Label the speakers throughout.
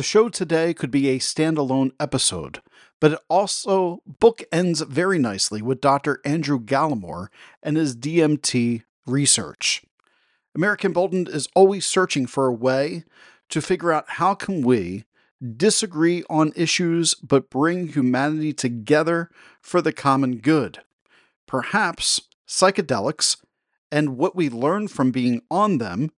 Speaker 1: The show today could be a standalone episode, but it also bookends very nicely with Dr. Andrew Gallimore and his DMT research. American Emboldened is always searching for a way to figure out how can we disagree on issues but bring humanity together for the common good. Perhaps psychedelics and what we learn from being on them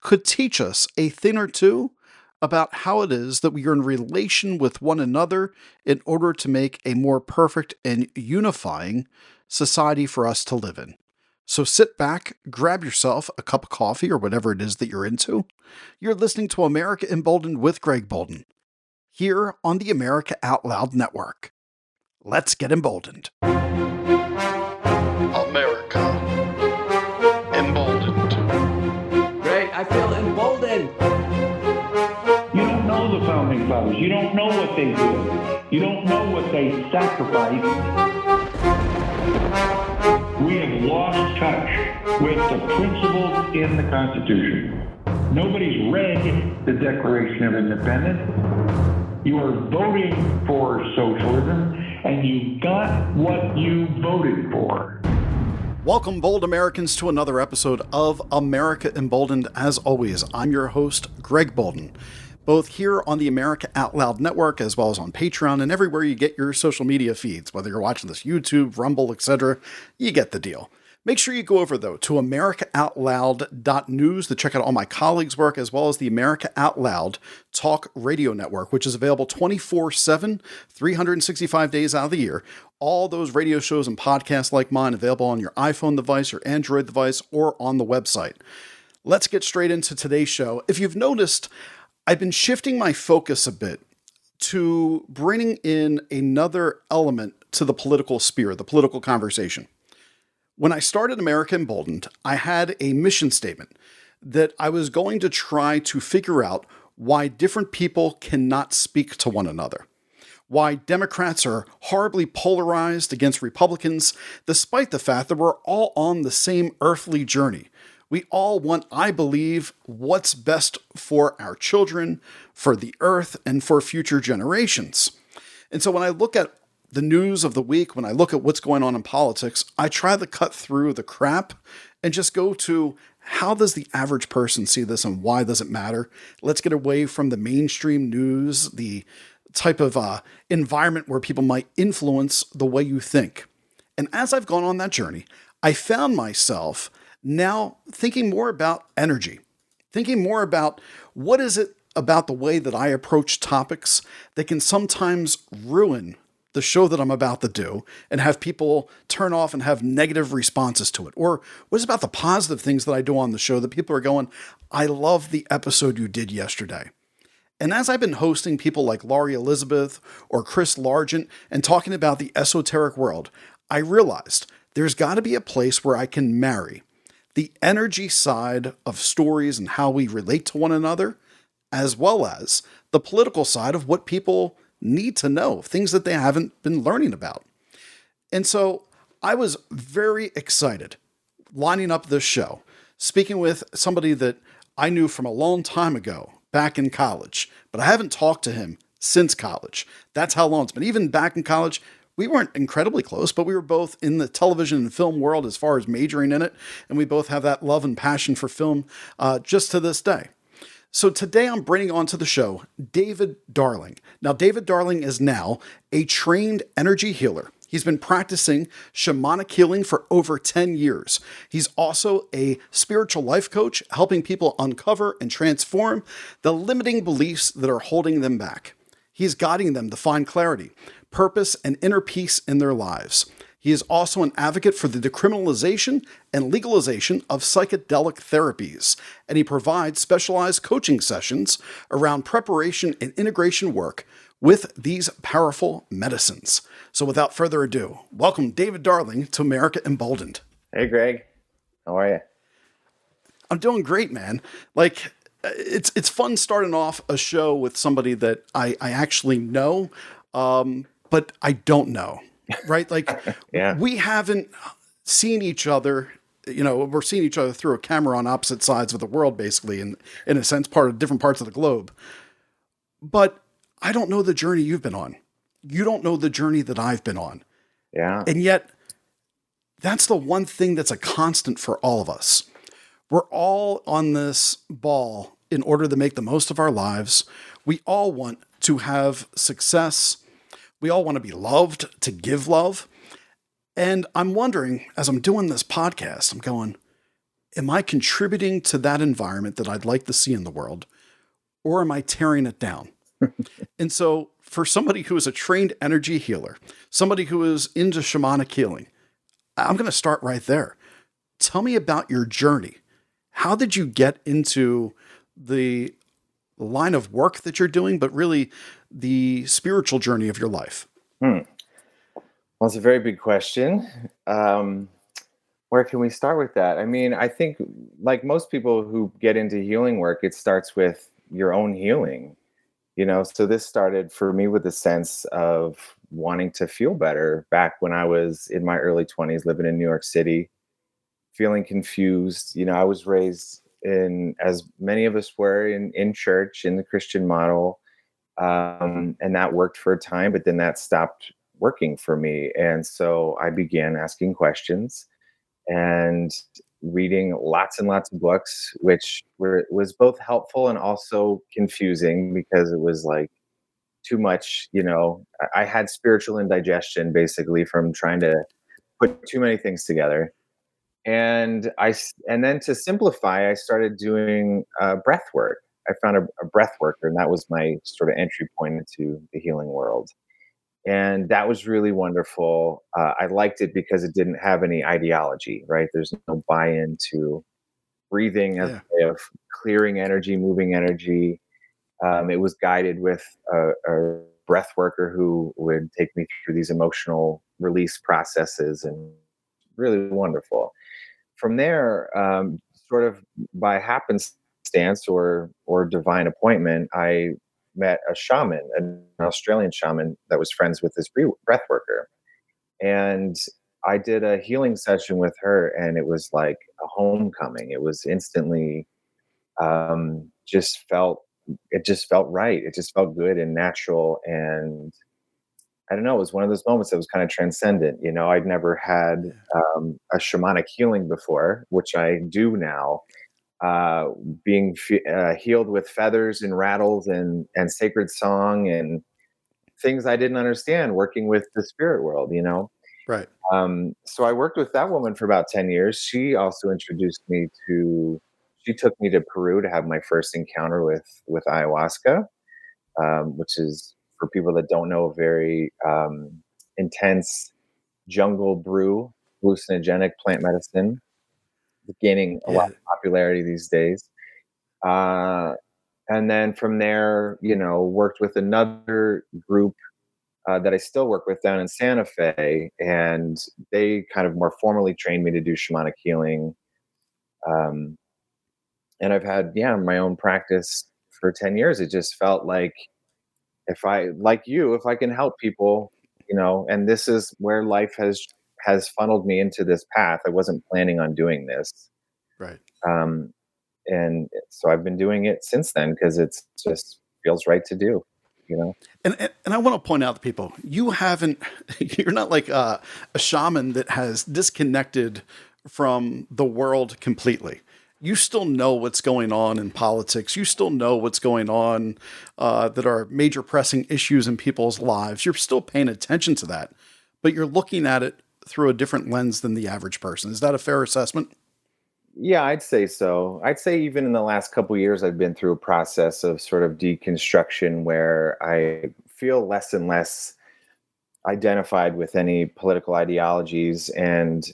Speaker 1: could teach us a thing or two about how it is that we are in relation with one another in order to make a more perfect and unifying society for us to live in. So sit back, grab yourself a cup of coffee or whatever it is that you're into. You're listening to America Emboldened with Greg Boulden here on the America Out Loud Network. Let's get emboldened.
Speaker 2: What they did. You don't know what they sacrificed. We have lost touch with the principles in the Constitution. Nobody's read the Declaration of Independence. You are voting for socialism, and you got what you voted for.
Speaker 1: Welcome, bold Americans, to another episode of America Emboldened. As always, I'm your host, Greg Boulden, both here on the America Out Loud Network as well as on Patreon and everywhere you get your social media feeds, whether you're watching this YouTube, Rumble, etc. You get the deal. Make sure you go over, though, to AmericaOutloud.news to check out all my colleagues' work, as well as the America Out Loud Talk Radio Network, which is available 24 7, 365 days out of the year. All those radio shows and podcasts like mine available on your iPhone device or Android device or on the website. Let's get straight into today's show. If you've noticed, I've been shifting my focus a bit to bringing in another element to the political sphere, the political conversation. When I started America Emboldened, I had a mission statement that I was going to try to figure out why different people cannot speak to one another. Why Democrats are horribly polarized against Republicans, despite the fact that we're all on the same earthly journey. We all want, I believe, what's best for our children, for the earth, and for future generations. And so when I look at the news of the week, when I look at what's going on in politics, I try to cut through the crap and just go to how does the average person see this and why does it matter? Let's get away from the mainstream news, the type of uh, environment where people might influence the way you think. And as I've gone on that journey, I found myself now thinking more about energy, thinking more about what is it about the way that I approach topics that can sometimes ruin the show that I'm about to do and have people turn off and have negative responses to it? Or what is about the positive things that I do on the show that people are going, I love the episode you did yesterday? And as I've been hosting people like Laurie Elizabeth or Chris Largent and talking about the esoteric world, I realized there's got to be a place where I can marry the energy side of stories and how we relate to one another, as well as the political side of what people need to know, things that they haven't been learning about. And so I was very excited lining up this show, speaking with somebody that I knew from a long time ago back in college, but I haven't talked to him since college. That's how long it's been. Even back in college, we weren't incredibly close, but we were both in the television and film world as far as majoring in it. And we both have that love and passion for film uh, just to this day. So today I'm bringing onto the show David Darling. Now, David Darling is now a trained energy healer. He's been practicing shamanic healing for over 10 years. He's also a spiritual life coach, helping people uncover and transform the limiting beliefs that are holding them back. He's guiding them to find clarity, purpose, and inner peace in their lives. He is also an advocate for the decriminalization and legalization of psychedelic therapies, and he provides specialized coaching sessions around preparation and integration work with these powerful medicines. So, without further ado, welcome David Darling to America Emboldened.
Speaker 3: Hey, Greg. How are you?
Speaker 1: I'm doing great, man. Like, it's it's fun starting off a show with somebody that I, I actually know, um, but I don't know right? Like, yeah. we haven't seen each other. You know, we're seeing each other through a camera on opposite sides of the world, basically, and in a sense, part of different parts of the globe. but I don't know the journey you've been on. You don't know the journey that I've been on.
Speaker 3: Yeah.
Speaker 1: And yet, that's the one thing that's a constant for all of us. We're all on this ball in order to make the most of our lives. We all want to have success. We all want to be loved, to give love. And I'm wondering, as I'm doing this podcast, I'm going, am I contributing to that environment that I'd like to see in the world? Or am I tearing it down? and so, for somebody who is a trained energy healer, somebody who is into shamanic healing, I'm going to start right there. Tell me about your journey. How did you get into the line of work that you're doing, but really the spiritual journey of your life?
Speaker 3: Hmm. Well, it's a very big question. Um, where can we start with that? I mean, I think, like most people who get into healing work, it starts with your own healing. You know, so this started for me with a sense of wanting to feel better back when I was in my early 20s, living in New York City, feeling confused. You know, I was raised in, as many of us were, in, in church, in the Christian model. Um, and that worked for a time, but then that stopped working for me. And so I began asking questions and reading lots and lots of books, which were was both helpful and also confusing because it was like too much. You know, I, had spiritual indigestion basically from trying to put too many things together. And I and then to simplify, I started doing uh, breath work. I found a, a breath worker, and that was my sort of entry point into the healing world and that was really wonderful. Uh, I liked it because it didn't have any ideology, right? There's no buy-in to breathing as yeah. a way of clearing energy, moving energy. Um, it was guided with a, a, breath worker who would take me through these emotional release processes, and really wonderful. From there, um, sort of by happenstance or or divine appointment, I met a shaman, an Australian shaman that was friends with this breath worker. And I did a healing session with her, and it was like a homecoming. It was instantly um, just felt it just felt right. It just felt good and natural. And I don't know, it was one of those moments that was kind of transcendent. You know, I'd never had um, a shamanic healing before, which I do now uh, being uh, healed with feathers and rattles and and sacred song and things I didn't understand working with the spirit world, you know.
Speaker 1: Right.
Speaker 3: Um, so I worked with that woman for about ten years. She also introduced me to. She took me to Peru to have my first encounter with with ayahuasca, um, which is for people that don't know, very um, intense jungle brew hallucinogenic plant medicine gaining a yeah. lot of popularity these days. Uh, and then from there, you know, worked with another group uh, that I still work with down in Santa Fe, and they kind of more formally trained me to do shamanic healing. Um, and I've had, yeah, my own practice for 10 years. It just felt like if I, like you, if I can help people, you know, and this is where life has has funneled me into this path. I wasn't planning on doing this.
Speaker 1: Right.
Speaker 3: Um, and so I've been doing it since then because it's just feels right to do. You know,
Speaker 1: and, and, and I want to point out to people, you haven't, you're not like a, a shaman that has disconnected from the world completely you still know what's going on in politics. You still know what's going on uh, that are major pressing issues in people's lives. You're still paying attention to that, but you're looking at it through a different lens than the average person. Is that a fair assessment?
Speaker 3: Yeah, I'd say so. I'd say even in the last couple years, I've been through a process of sort of deconstruction where I feel less and less identified with any political ideologies and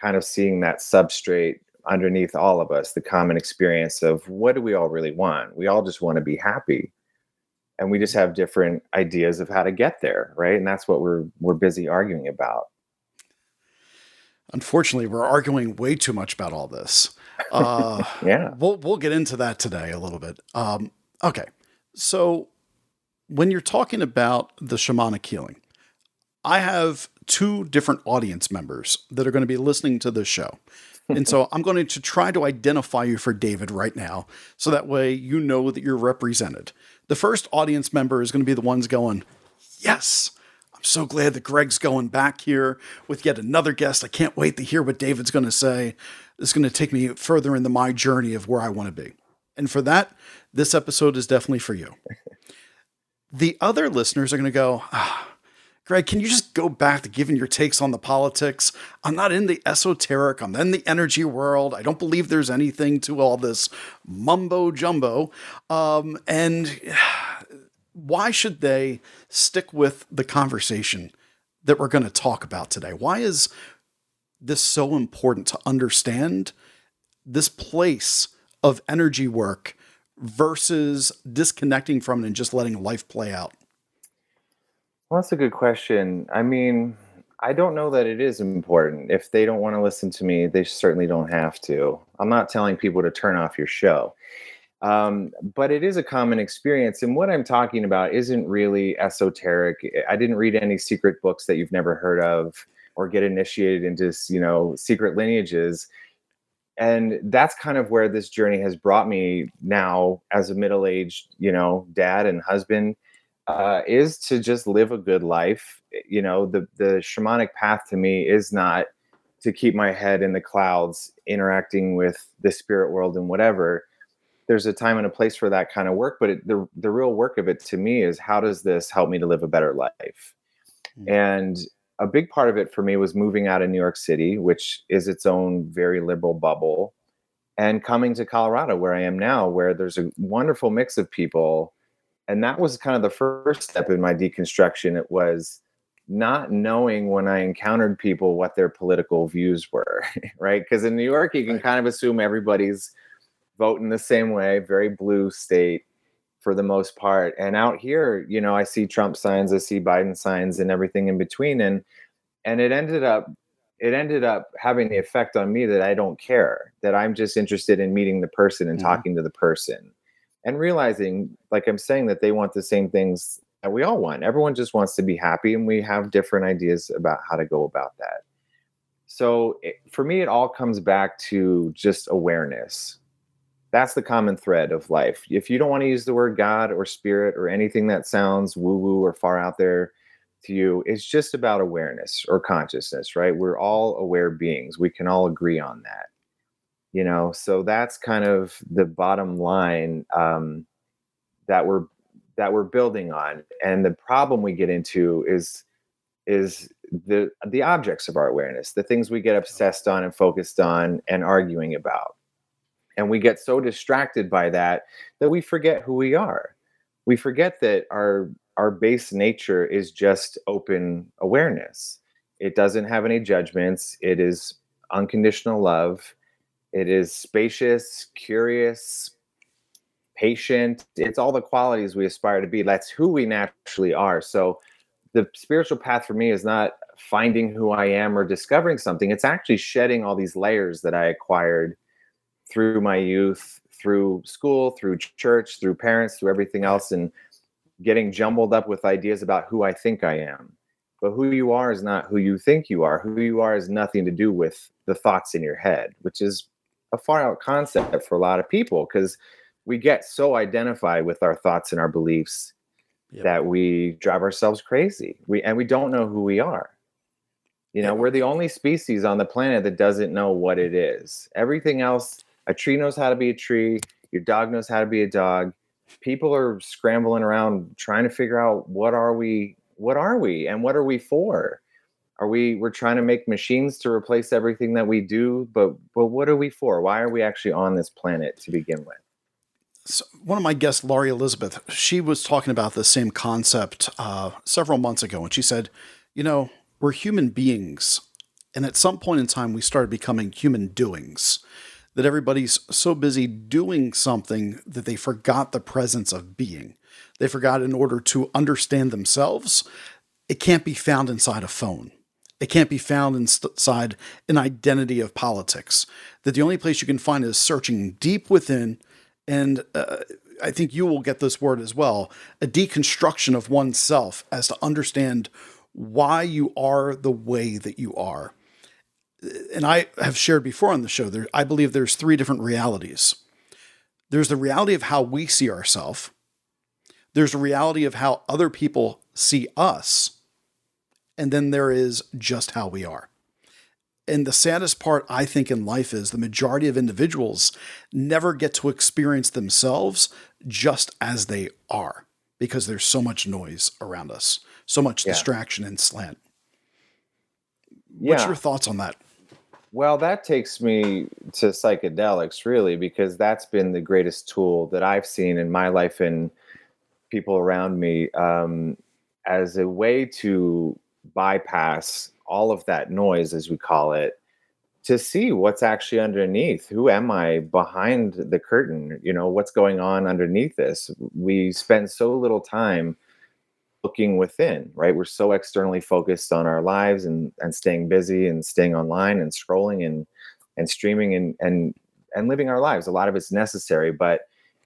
Speaker 3: kind of seeing that substrate underneath all of us the common experience of what do we all really want we all just want to be happy and we just have different ideas of how to get there right and that's what we're we're busy arguing about
Speaker 1: unfortunately, we're arguing way too much about all this. Uh,
Speaker 3: yeah,
Speaker 1: we'll we'll get into that today a little bit. Um, okay, so when you're talking about the shamanic healing, I have two different audience members that are going to be listening to this show. and so I'm going to try to identify you for David right now so that way you know that you're represented. The first audience member is going to be the ones going, Yes, I'm so glad that Greg's going back here with yet another guest. I can't wait to hear what David's going to say. It's going to take me further into my journey of where I want to be. And for that, this episode is definitely for you. The other listeners are going to go, ah, Greg, can you just go back to giving your takes on the politics? I'm not in the esoteric, I'm in the energy world. I don't believe there's anything to all this mumbo jumbo. Um, and why should they stick with the conversation that we're going to talk about today? Why is this so important to understand this place of energy work versus disconnecting from it and just letting life play out?
Speaker 3: Well, that's a good question. I mean, I don't know that it is important. If they don't want to listen to me, they certainly don't have to. I'm not telling people to turn off your show. Um, but it is a common experience. And what I'm talking about isn't really esoteric. I didn't read any secret books that you've never heard of or get initiated into, you know, secret lineages. And that's kind of where this journey has brought me now as a middle-aged, you know, dad and husband uh, is to just live a good life. You know, the the shamanic path to me is not to keep my head in the clouds, interacting with the spirit world and whatever. There's a time and a place for that kind of work, but it, the the real work of it to me is how does this help me to live a better life? Mm-hmm. And a big part of it for me was moving out of New York City, which is its own very liberal bubble, and coming to Colorado, where I am now, where there's a wonderful mix of people and that was kind of the first step in my deconstruction it was not knowing when i encountered people what their political views were right because in new york you can kind of assume everybody's voting the same way very blue state for the most part. And out here you know i see trump signs i see biden signs and everything in between. And and it ended up it ended up having the effect on me that i don't care that i'm just interested in meeting the person and mm-hmm. talking to the person and realizing like i'm saying that they want the same things that we all want. Everyone just wants to be happy and we have different ideas about how to go about that. So it, for me it all comes back to just awareness that's the common thread of life. If you don't want to use the word god or spirit or anything that sounds woo woo or far out there to you it's just about awareness or consciousness right? We're all aware beings. We can all agree on that you know? So that's kind of the bottom line um, that we're that we're building on. And the problem we get into is is the the objects of our awareness the things we get obsessed on and focused on and arguing about and we get so distracted by that that we forget who we are we forget that our our base nature is just open awareness it doesn't have any judgments it is unconditional love it is spacious, curious, patient. It's all the qualities we aspire to be. That's who we naturally are. So the spiritual path for me is not finding who I am or discovering something. It's actually shedding all these layers that I acquired through my youth, through school, through church, through parents, through everything else, and getting jumbled up with ideas about who I think I am. But who you are is not who you think you are. Who you are has nothing to do with the thoughts in your head, which is a far out concept for a lot of people because we get so identified with our thoughts and our beliefs yep. that we drive ourselves crazy. We and we don't know who we are. You know, we're the only species on the planet that doesn't know what it is. Everything else, a tree knows how to be a tree, your dog knows how to be a dog. People are scrambling around trying to figure out what are we, what are we, and what are we for? are we we're trying to make machines to replace everything that we do but but what are we for why are we actually on this planet to begin with
Speaker 1: so one of my guests laurie elizabeth she was talking about the same concept uh, several months ago and she said you know we're human beings and at some point in time we started becoming human doings that everybody's so busy doing something that they forgot the presence of being they forgot in order to understand themselves it can't be found inside a phone it can't be found inside an identity of politics. That the only place you can find is searching deep within, and uh, I think you will get this word as well a deconstruction of oneself as to understand why you are the way that you are. And I have shared before on the show, there, I believe there's three different realities. There's the reality of how we see ourselves. There's a reality of how other people see us. And then there is just how we are. And the saddest part, I think, in life is the majority of individuals never get to experience themselves just as they are because there's so much noise around us, so much yeah. distraction and slant. What's yeah. your thoughts on that?
Speaker 3: Well, that takes me to psychedelics, really, because that's been the greatest tool that I've seen in my life and people around me um, as a way to bypass all of that noise, as we call it, to see what's actually underneath. Who am I behind the curtain? You know, what's going on underneath this? We spend so little time looking within, right? We're so externally focused on our lives and and staying busy and staying online and scrolling and and streaming and and and living our lives. A lot of it's necessary, but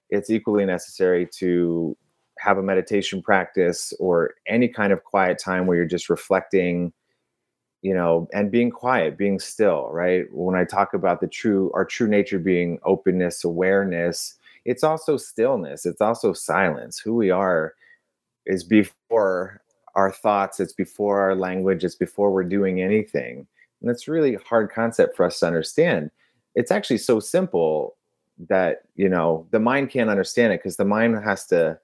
Speaker 3: it's equally necessary to have a meditation practice or any kind of quiet time where you're just reflecting you know and being quiet being still right when i talk about the true our true nature being openness awareness it's also stillness it's also silence who we are is before our thoughts it's before our language it's before we're doing anything. And that's really hard concept for us to understand. It's actually so simple that you know the mind can't understand it because the mind has to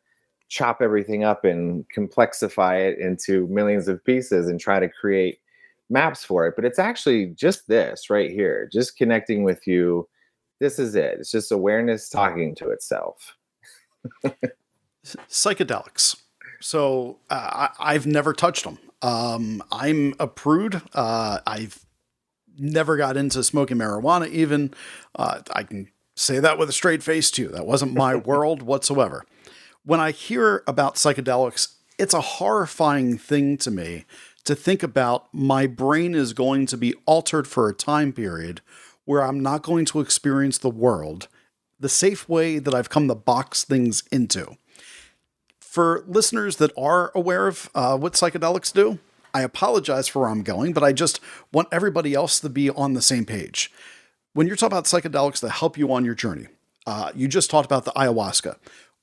Speaker 3: chop everything up and complexify it into millions of pieces and try to create maps for it. But it's actually just this right here just connecting with you. This is it. It's just awareness talking to itself.
Speaker 1: Psychedelics so uh, I, have never touched them. Um, I'm a prude. Uh, I've never got into smoking marijuana. Even uh, I can say that with a straight face too. That wasn't my world whatsoever. When I hear about psychedelics, it's a horrifying thing to me to think about. My brain is going to be altered for a time period where I'm not going to experience the world the safe way that I've come to box things into for listeners that are aware of uh, what psychedelics do, I apologize for where I'm going, but I just want everybody else to be on the same page. When you're talking about psychedelics that help you on your journey, uh, you just talked about the ayahuasca.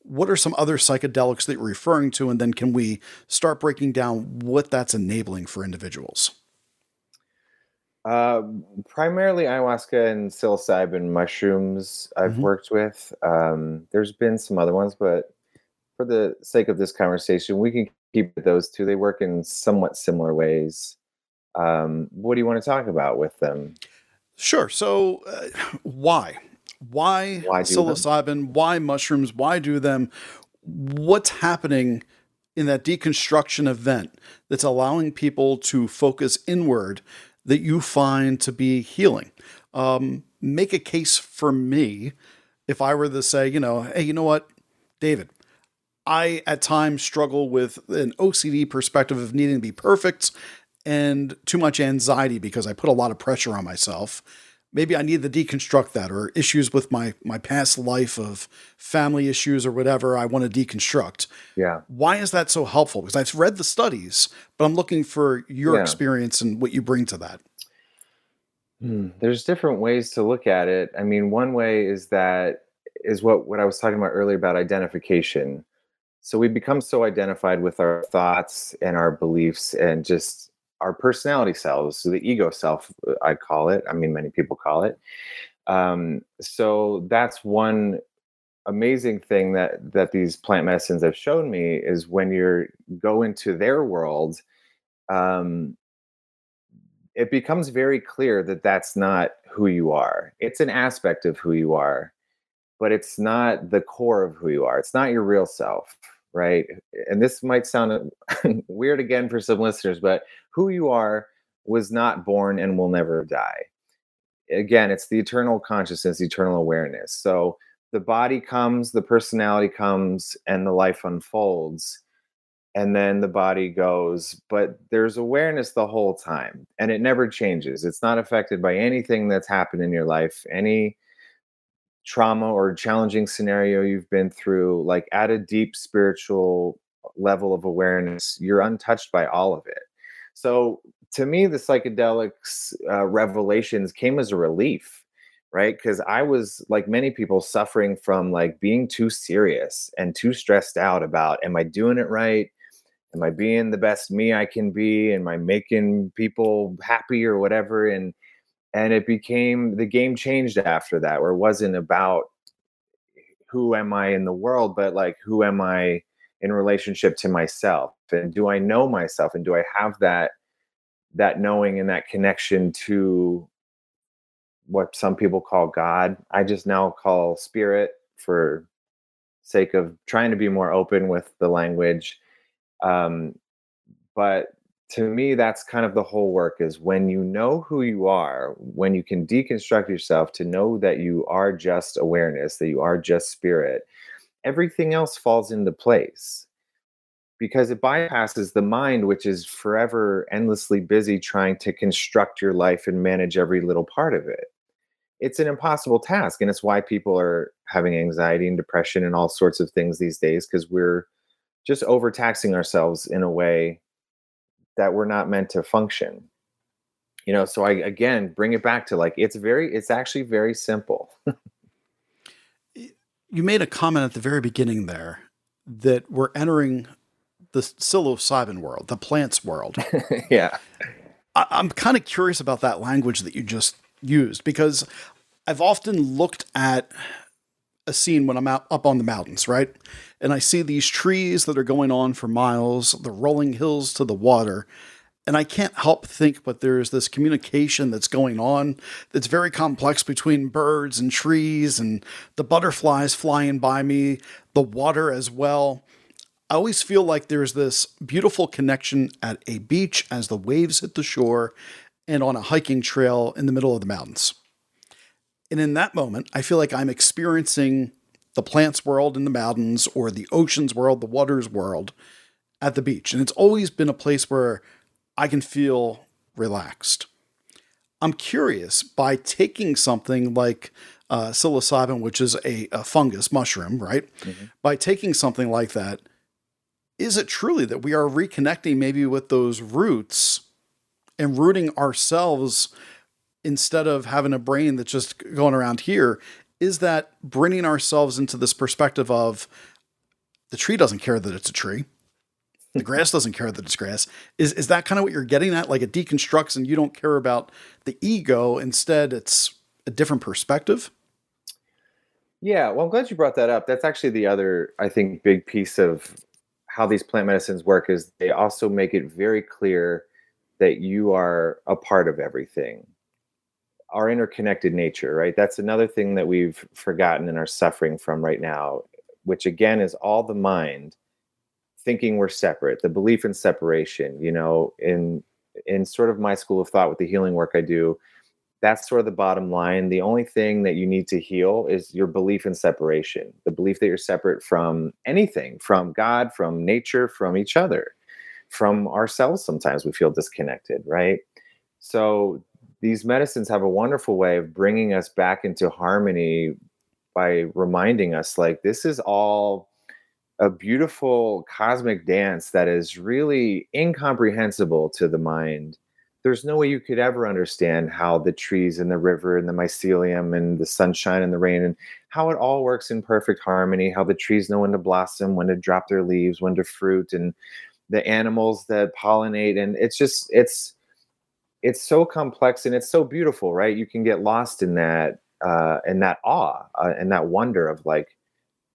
Speaker 1: What are some other psychedelics that you're referring to? And then can we start breaking down what that's enabling for individuals?
Speaker 3: Uh, primarily ayahuasca and psilocybin mushrooms I've mm-hmm. worked with. Um, there's been some other ones, but for the sake of this conversation, we can keep those two. They work in somewhat similar ways. Um, what do you want to talk about with them?
Speaker 1: Sure. So, uh, why? Why, why psilocybin? Them? Why mushrooms? Why do them? What's happening in that deconstruction event that's allowing people to focus inward that you find to be healing? Um, make a case for me if I were to say, you know, hey, you know what, David, I at times struggle with an OCD perspective of needing to be perfect and too much anxiety because I put a lot of pressure on myself. Maybe I need to deconstruct that or issues with my my past life of family issues or whatever I want to deconstruct.
Speaker 3: Yeah.
Speaker 1: Why is that so helpful? Because I've read the studies, but I'm looking for your yeah. experience and what you bring to that.
Speaker 3: Hmm. There's different ways to look at it. I mean, one way is that is what what I was talking about earlier about identification so we become so identified with our thoughts and our beliefs and just our personality selves so the ego self uh, i call it i mean many people call it. Um, so that's one amazing thing that that these plant medicines have shown me is when you go into their world um, it becomes very clear that that's not who you are. It's an aspect of who you are but it's not the core of who you are. It's not your real self, right? And this might sound uh, weird again for some listeners, but who you are was not born and will never die. Again, it's the eternal consciousness, eternal awareness. So the body comes, the personality comes, and the life unfolds. And then the body goes, but there's awareness the whole time and it never changes. It's not affected by anything that's happened in your life, any trauma or challenging scenario you've been through, like at a deep spiritual level of awareness, you're untouched by all of it. So to me, the psychedelics uh, revelations came as a relief, right? Because I was like many people suffering from like being too serious and too stressed out about, am I doing it right? Am I being the best me I can be? Am I making people happy or whatever? And and it became the game changed after that, where it wasn't about who am I in the world, but like who am I in relationship to myself? And do i know myself? And do i have that that knowing and that connection to what some people call god? I just now call spirit for sake of trying to be more open with the language. Um, but to me that's kind of the whole work is when you know who you are when you can deconstruct yourself to know that you are just awareness that you are just spirit everything else falls into place because it bypasses the mind, which is forever endlessly busy trying to construct your life and manage every little part of it. It's an impossible task. And it's why people are having anxiety and depression and all sorts of things these days, because we're just overtaxing ourselves in a way that we're not meant to function. You know, so I again bring it back to like it's very, it's actually very simple.
Speaker 1: you made a comment at the very beginning there that we're entering the psilocybin world, the plants world.
Speaker 3: yeah.
Speaker 1: I, I'm kind of curious about that language that you just used because I've often looked at a scene when I'm out up on the mountains, right? And I see these trees that are going on for miles, the rolling hills to the water, and I can't help think, but there's this communication that's going on that's very complex between birds and trees and the butterflies flying by me, the water as well. I always feel like there's this beautiful connection at a beach as the waves hit the shore and on a hiking trail in the middle of the mountains. And in that moment, I feel like I'm experiencing the plants world in the mountains or the oceans world, the waters world at the beach. And it's always been a place where I can feel relaxed. I'm curious by taking something like uh, psilocybin, which is a, a fungus mushroom, right? Mm-hmm. By taking something like that, is it truly that we are reconnecting maybe with those roots and rooting ourselves instead of having a brain that's just going around here? Is that bringing ourselves into this perspective of the tree doesn't care that it's a tree? the grass doesn't care that it's grass. Is is that kind of what you're getting at? Like it deconstructs and you don't care about the ego. Instead, it's a different perspective.
Speaker 3: Yeah, well, I'm glad you brought that up. That's actually the other, I think, big piece of how these plant medicines work is they also make it very clear that you are a part of everything. Our interconnected nature, right? That's another thing that we've forgotten and are suffering from right now, which again is all the mind thinking we're separate, the belief in separation, you know, in in sort of my school of thought with the healing work I do, that's sort of the bottom line. The only thing that you need to heal is your belief in separation, the belief that you're separate from anything, from God, from nature, from each other, from ourselves. Sometimes we feel disconnected, right? So these medicines have a wonderful way of bringing us back into harmony by reminding us like this is all a beautiful cosmic dance that is really incomprehensible to the mind. There's no way you could ever understand how the trees and the river and the mycelium and the sunshine and the rain and how it all works in perfect harmony, how the trees know when to blossom, when to drop their leaves, when to fruit, and the animals that pollinate. And it's just, it's, it's so complex and it's so beautiful, right? You can get lost in that, uh, in that awe uh, and that wonder of like,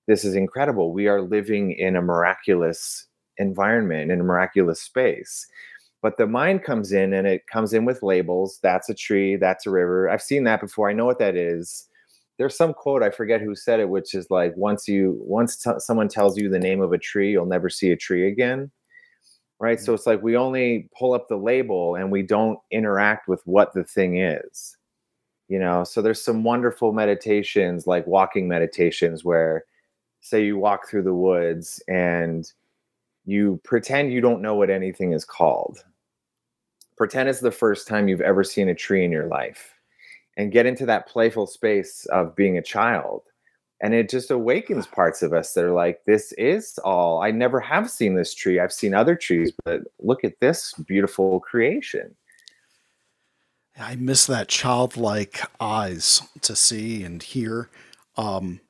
Speaker 3: this is incredible. We are living in a miraculous environment, in a miraculous space. But the mind comes in and it comes in with labels. That's a tree, that's a river. I've seen that before. I know what that is. There's some quote, I forget who said it, which is like, once you, once t- someone tells you the name of a tree, you'll never see a tree again. Right. So it's like we only pull up the label and we don't interact with what the thing is. You know, so there's some wonderful meditations like walking meditations where say you walk through the woods and you pretend you don't know what anything is called. Pretend it's the first time you've ever seen a tree in your life and get into that playful space of being a child and it just awakens parts of us that are like this is all i never have seen this tree i've seen other trees but look at this beautiful creation
Speaker 1: I miss that childlike eyes to see and hear. Um,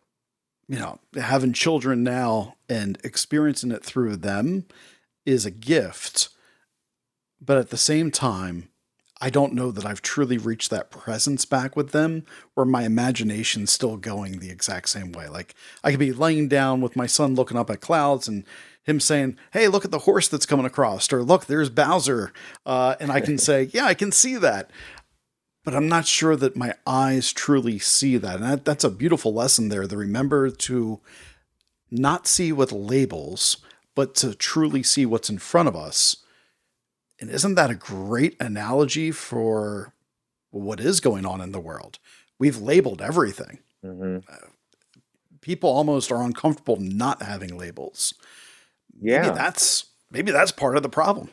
Speaker 1: you know, having children now and experiencing it through them is a gift. But at the same time, I don't know that I've truly reached that presence back with them where my imagination's still going the exact same way. Like I could be laying down with my son looking up at clouds and him saying, Hey, look at the horse that's coming across, or look, there's Bowser. Uh, and I can say, Yeah, I can see that but I'm not sure that my eyes truly see that. And that, that's a beautiful lesson there to remember to not see with labels, but to truly see what's in front of us. And isn't that a great analogy for what is going on in the world? We've labeled everything. Mm-hmm. Uh, people almost are uncomfortable not having labels.
Speaker 3: Yeah,
Speaker 1: maybe that's maybe that's part of the problem.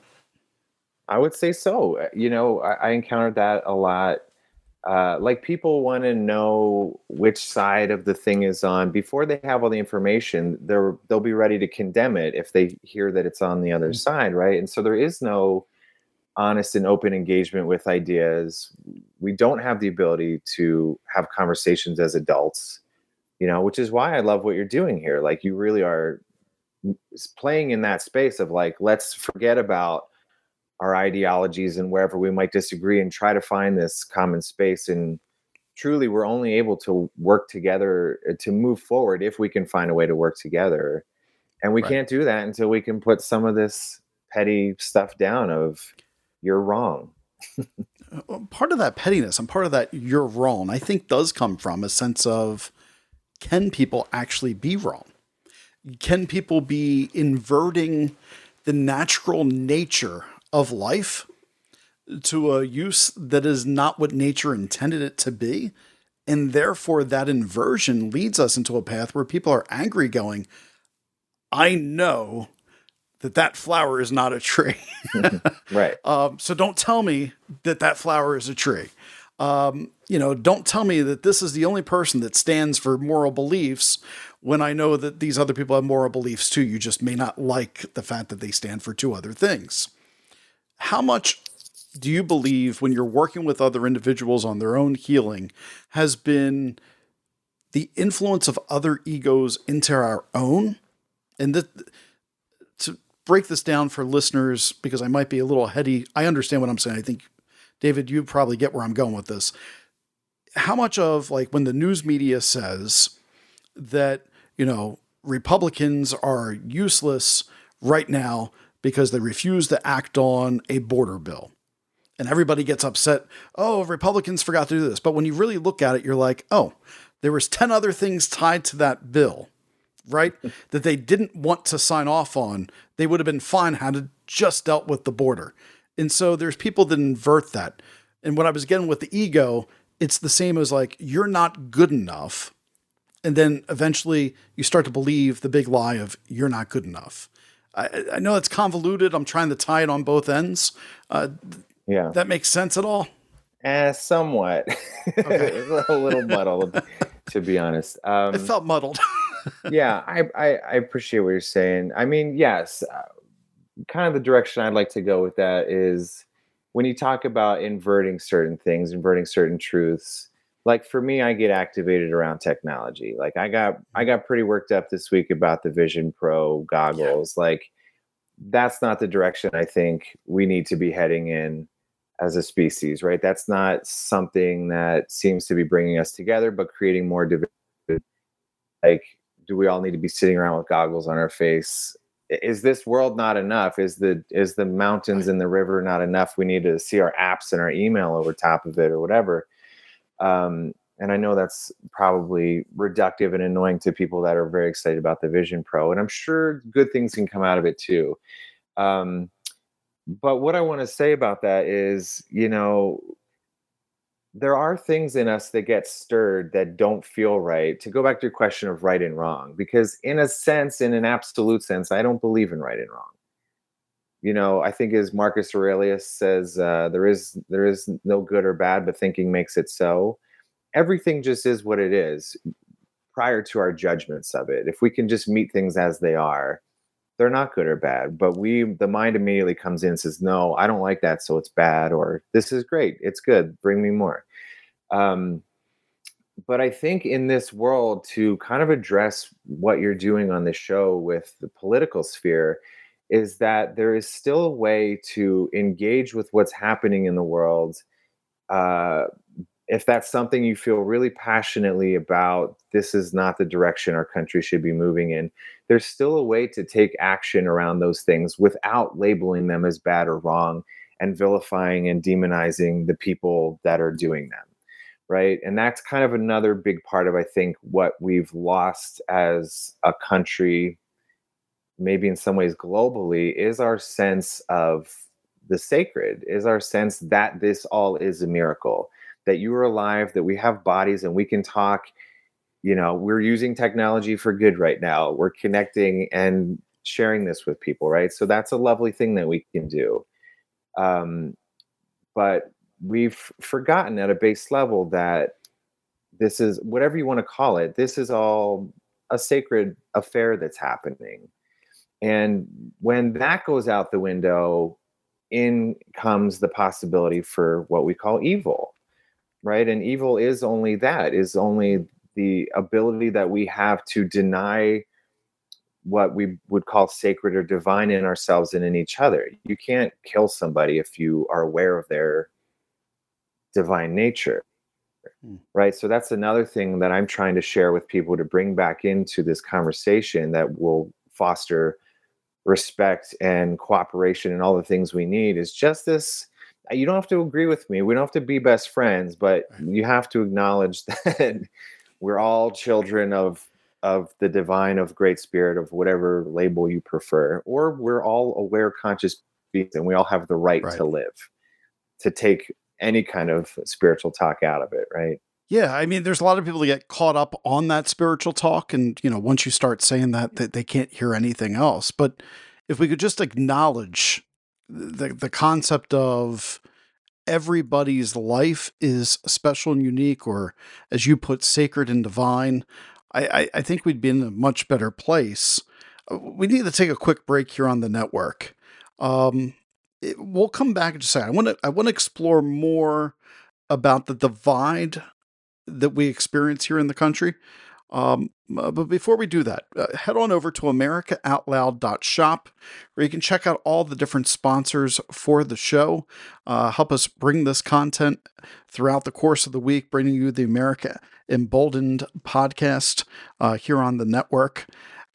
Speaker 3: I would say so. Uh, you know, I, I encountered that a lot. Uh, like people want to know which side of the thing is on before they have all the information. They're they'll be ready to condemn it if they hear that it's on the other mm-hmm. side, right? And so there is no honest and open engagement with ideas. We don't have the ability to have conversations as adults, you know, which is why I love what you're doing here. Like you really are playing in that space of like let's forget about our ideologies and wherever we might disagree and try to find this common space and truly we're only able to work together uh, to move forward if we can find a way to work together and we right. can't do that until we can put some of this petty stuff down of you're wrong
Speaker 1: uh, part of that pettiness and part of that you're wrong i think does come from a sense of can people actually be wrong can people be inverting the natural nature of life to a use that is not what nature intended it to be. And therefore, that inversion leads us into a path where people are angry, going, I know that that flower is not a tree.
Speaker 3: right.
Speaker 1: Um, so don't tell me that that flower is a tree. Um, you know, don't tell me that this is the only person that stands for moral beliefs when I know that these other people have moral beliefs too. You just may not like the fact that they stand for two other things how much do you believe when you're working with other individuals on their own healing has been the influence of other egos into our own and that break this down for listeners because i might be a little heady i understand what i'm saying i think david you probably get where i'm going with this how much of like when the news media says that you know republicans are useless right now because they refuse to act on a border bill. And everybody gets upset, oh, Republicans forgot to do this. But when you really look at it, you're like, oh, there was 10 other things tied to that bill, right? that they didn't want to sign off on. They would have been fine had it just dealt with the border. And so there's people that invert that. And what I was getting with the ego, it's the same as like, you're not good enough. And then eventually you start to believe the big lie of you're not good enough. I, I know it's convoluted. I'm trying to tie it on both ends. Uh,
Speaker 3: yeah,
Speaker 1: that makes sense at all.
Speaker 3: Eh, somewhat. Okay. a little muddled, to be honest.
Speaker 1: Um, it felt muddled.
Speaker 3: yeah, I, I, I appreciate what you're saying. I mean, yes, uh, kind of the direction I'd like to go with that is when you talk about inverting certain things, inverting certain truths like for me i get activated around technology like i got i mm-hmm. got pretty worked up this week about the vision pro goggles yeah. like that's not the direction i think we need to be heading in as a species right that's not something that seems to be bringing us together but creating more division like do we all need to be sitting around with goggles on our face is this world not enough is the is the mountains and the river not enough we need to see our apps and our email over top of it or whatever um, and I know that's probably reductive and annoying to people that are very excited about the Vision Pro. And I'm sure good things can come out of it too. Um, but what I want to say about that is, you know, there are things in us that get stirred that don't feel right. To go back to your question of right and wrong, because in a sense, in an absolute sense, I don't believe in right and wrong. You know, I think as Marcus Aurelius says, uh, there is there is no good or bad, but thinking makes it so everything just is what it is. prior to our judgments of it. If we can just meet things as they are, they're not good or bad. But we, the mind immediately comes in and says, no, I don't like that. So it's bad. Or this is great. It's good. Bring me more. Um, but I think in this world, to kind of address what you're doing on the show with the political sphere, is that there is still a way to engage with what's happening in the world. Uh, if that's something you feel really passionately about, this is not the direction our country should be moving in. There's still a way to take action around those things without labeling them as bad or wrong and vilifying and demonizing the people that are doing them right and that's kind of another big part of i think what we've lost as a country maybe in some ways globally is our sense of the sacred is our sense that this all is a miracle that you are alive that we have bodies and we can talk. You know we're using technology for good right now. We're connecting and sharing this with people right? So that's a lovely thing that we can do. Um, but we've forgotten at a base level that this is whatever you want to call it this is all a sacred affair that's happening. And when that goes out the window in comes the possibility for what we call evil right? And evil is only that is only the ability that we have to deny what we would call sacred or divine in ourselves and in each other. You can't kill somebody if you are aware of their divine nature mm. right? So that's another thing that i'm trying to share with people to bring back into this conversation that will foster respect and cooperation and all the things we need is just this Uh, you don't have to agree with me we don't have to be best friends but you have to acknowledge that we're all children of of the divine of great spirit of whatever label you prefer or we're all aware conscious beings and we all have the right, right. to live to take any kind of spiritual talk out of it, right?
Speaker 1: Yeah, I mean, there's a lot of people that get caught up on that spiritual talk, and you know, once you start saying that, that they can't hear anything else. But if we could just acknowledge the the concept of everybody's life is special and unique, or as you put, sacred and divine, I, I, think we'd be in a much better place. Uh, we need to take a quick break here on the network. Um, it, we'll come back and just say I want to I want to explore more about the divide that we experience here in the country. Um, but before we do that, uh, head on over to AmericaOutloud.shop where you can check out all the different sponsors for the show. Uh, help us bring this content throughout the course of the week, bringing you the America Emboldened podcast uh, here on the network,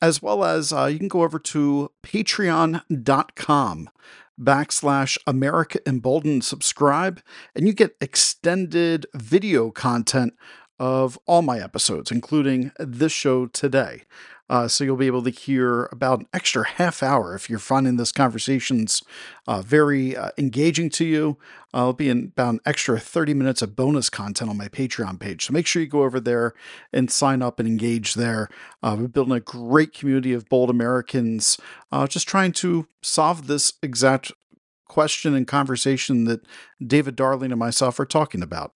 Speaker 1: as well as uh, you can go over to patreon.com backslash America Emboldened subscribe, and you get extended video content of all my episodes, including this show today. Uh, so you'll be able to hear about an extra half hour if you're finding this conversations uh, very uh, engaging to you. Uh, I'll be in about an extra 30 minutes of bonus content on my Patreon page. So make sure you go over there and sign up and engage there. Uh, we're building a great community of bold Americans uh, just trying to solve this exact question and conversation that David Darling and myself are talking about.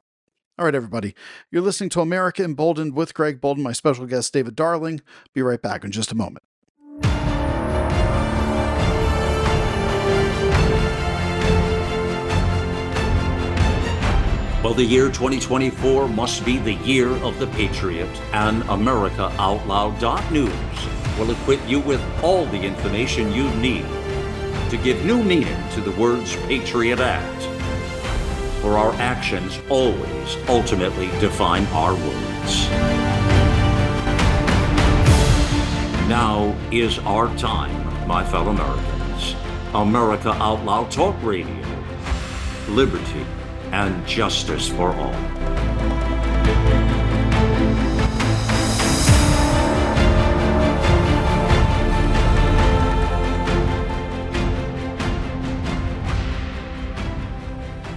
Speaker 1: All right, everybody. You're listening to America Emboldened with Greg Boulden, my special guest, David Darling. Be right back in just a moment.
Speaker 4: Well, the year 2024 must be the year of the Patriot, and AmericaOutloud.news will equip you with all the information you need to give new meaning to the words Patriot Act for our actions always ultimately define our words. Now is our time, my fellow Americans. America Out Loud Talk Radio. Liberty and justice for all.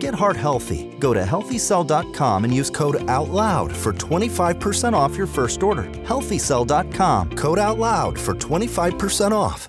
Speaker 5: Get heart healthy. Go to healthycell.com and use code OUTLOUD for 25% off your first order. Healthycell.com, code OUTLOUD for 25% off.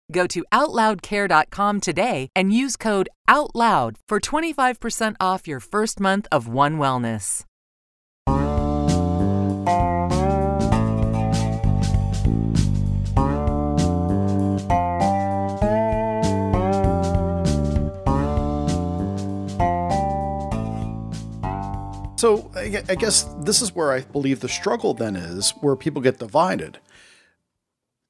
Speaker 6: Go to OutLoudCare.com today and use code OUTLOUD for 25% off your first month of One Wellness.
Speaker 1: So I guess this is where I believe the struggle then is, where people get divided.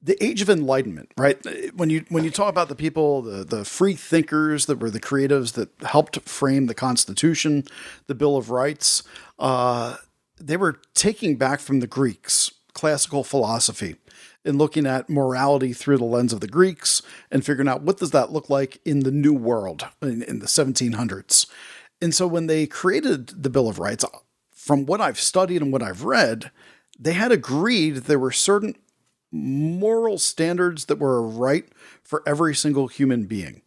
Speaker 1: The age of enlightenment, right? When you when you talk about the people, the the free thinkers that were the creatives that helped frame the Constitution, the Bill of Rights, uh, they were taking back from the Greeks classical philosophy and looking at morality through the lens of the Greeks and figuring out what does that look like in the New World in, in the 1700s. And so when they created the Bill of Rights, from what I've studied and what I've read, they had agreed there were certain moral standards that were right for every single human being.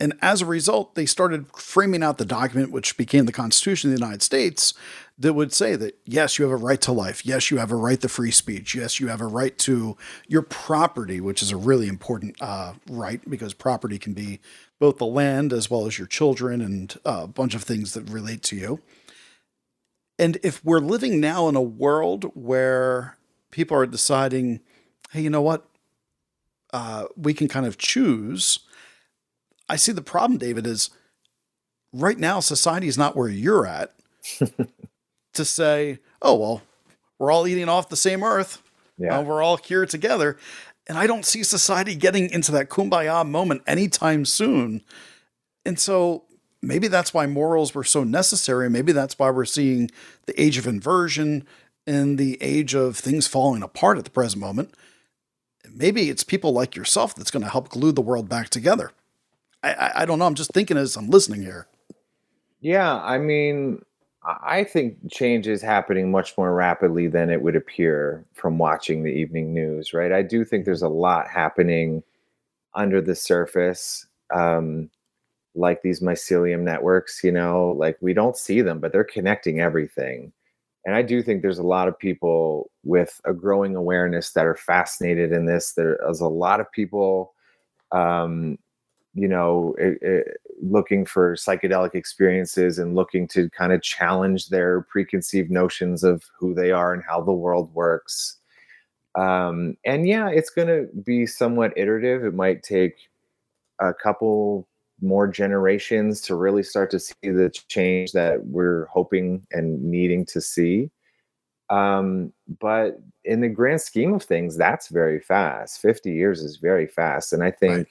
Speaker 1: And as a result, they started framing out the document, which became the Constitution of the United States, that would say that yes, you have a right to life. Yes, you have a right to free speech. Yes, you have a right to your property, which is a really important uh, right because property can be both the land as well as your children and uh, a bunch of things that relate to you. And if we're living now in a world where people are deciding, hey, you know what? Uh, we can kind of choose. I see the problem, David, is right now society is not where you're at to say, oh, well, we're all eating off the same earth.
Speaker 3: Yeah.
Speaker 1: Uh, we're all here together. And I don't see society getting into that kumbaya moment anytime soon. And so maybe that's why morals were so necessary. Maybe that's why we're seeing the age of inversion and the age of things falling apart at the present moment. Maybe it's people like yourself that's going to help glue the world back together. I, I, I don't know. I'm just thinking as I'm listening here.
Speaker 3: Yeah, I mean, I think change is happening much more rapidly than it would appear from watching the evening news, right? I do think there's a lot happening under the surface, um, like these mycelium networks, you know, like we don't see them, but they're connecting everything. And I do think there's a lot of people with a growing awareness that are fascinated in this. There's a lot of people um, you know, it, it, looking for psychedelic experiences and looking to kind of challenge their preconceived notions of who they are and how the world works. Um, and yeah, it's going to be somewhat iterative. It might take a couple more generations to really start to see the change that we're hoping and needing to see. Um, but in the grand scheme of things, that's very fast. 50 years is very fast. And I think.
Speaker 1: Right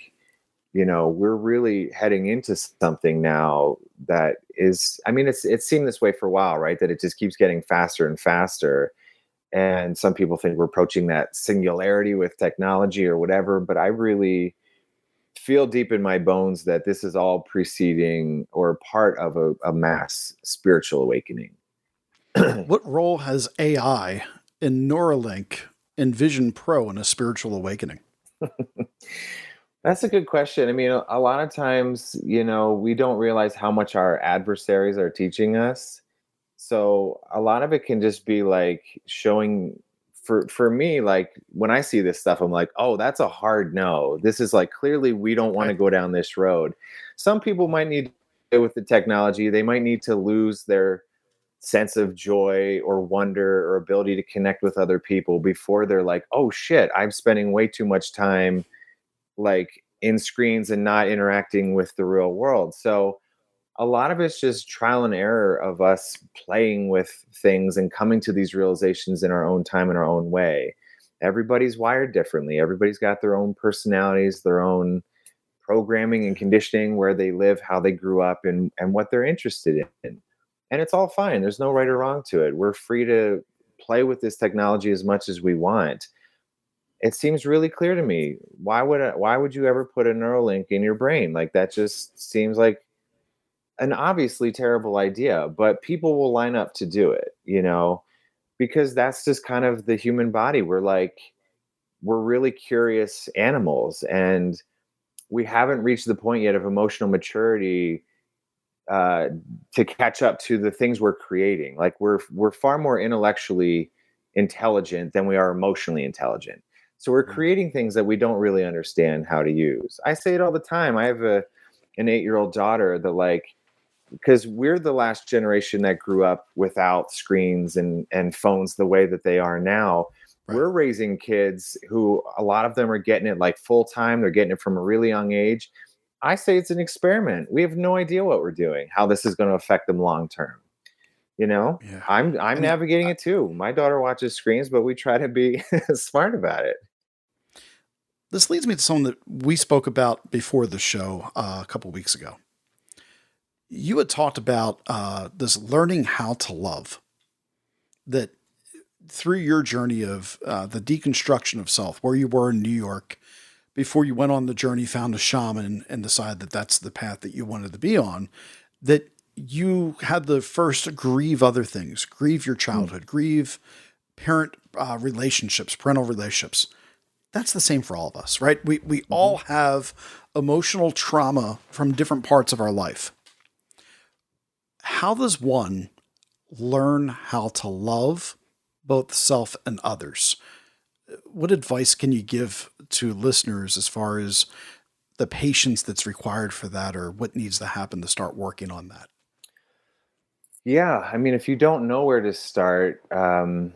Speaker 3: you know we're really heading into something now that is i mean it's it's seemed this way for a while right that it just keeps getting faster and faster and some people think we're approaching that singularity with technology or whatever but i really feel deep in my bones that this is all preceding or part of a, a mass spiritual awakening
Speaker 1: what role has AI in Neuralink and Vision Pro in a spiritual awakening?
Speaker 3: That's a good question. I mean, a, a lot of times, you know, we don't realize how much our adversaries are teaching us. So a lot of it can just be like showing for for me like when I see this stuff I'm like, "Oh, that's a hard no. This is like clearly we don't want to go down this road." Some people might need to with the technology. They might need to lose their sense of joy or wonder or ability to connect with other people before they're like, "Oh shit, I'm spending way too much time like in screens and not interacting with the real world. So a lot of it's just trial and error of us playing with things and coming to these realizations in our own time in our own way. Everybody's wired differently. Everybody's got their own personalities, their own programming and conditioning, where they live, how they grew up, and and what they're interested in. and it's all fine there's no right or wrong to it we're free to play with this technology as much as we want it seems really clear to me why would I, why would you ever put a neuralink in your brain like that just seems like an obviously terrible idea but people will line up to do it you know because that's just kind of the human body we're like we're really curious animals and we haven't reached the point yet of emotional maturity uh, to catch up to the things we're creating. Like we're we're far more intellectually intelligent than we are emotionally intelligent. So we're mm. creating things that we don't really understand how to use. I say it all the time. I have a an eight year old daughter that like because we're the last generation that grew up without screens and and phones the way that they are now Right. We're raising kids who a lot of them are getting it like full time. They're getting it from a really young age. I say it's an experiment. We have no idea what we're doing, how this is going to affect them long term. You know, yeah. I'm I'm and navigating I, it too. My daughter watches screens, but we try to be smart about it.
Speaker 1: This leads me to something that we spoke about before the show uh, a couple weeks ago. You had talked about uh, this learning how to love. That through your journey of uh, the deconstruction of self, where you were in New York before you went on the journey, found a shaman, and decided that that's the path that you wanted to be on, that you had the first grieve other things, grieve your childhood, mm. grieve parent uh, relationships, parental relationships. That's the same for all of us, right? We we mm-hmm. all have emotional trauma from different parts of our life. How does one learn how to love both self and others. What advice can you give to listeners as far as the patience that's required for that or what needs to happen to start working on that?
Speaker 3: Yeah, I mean, if you don't know where to start, um,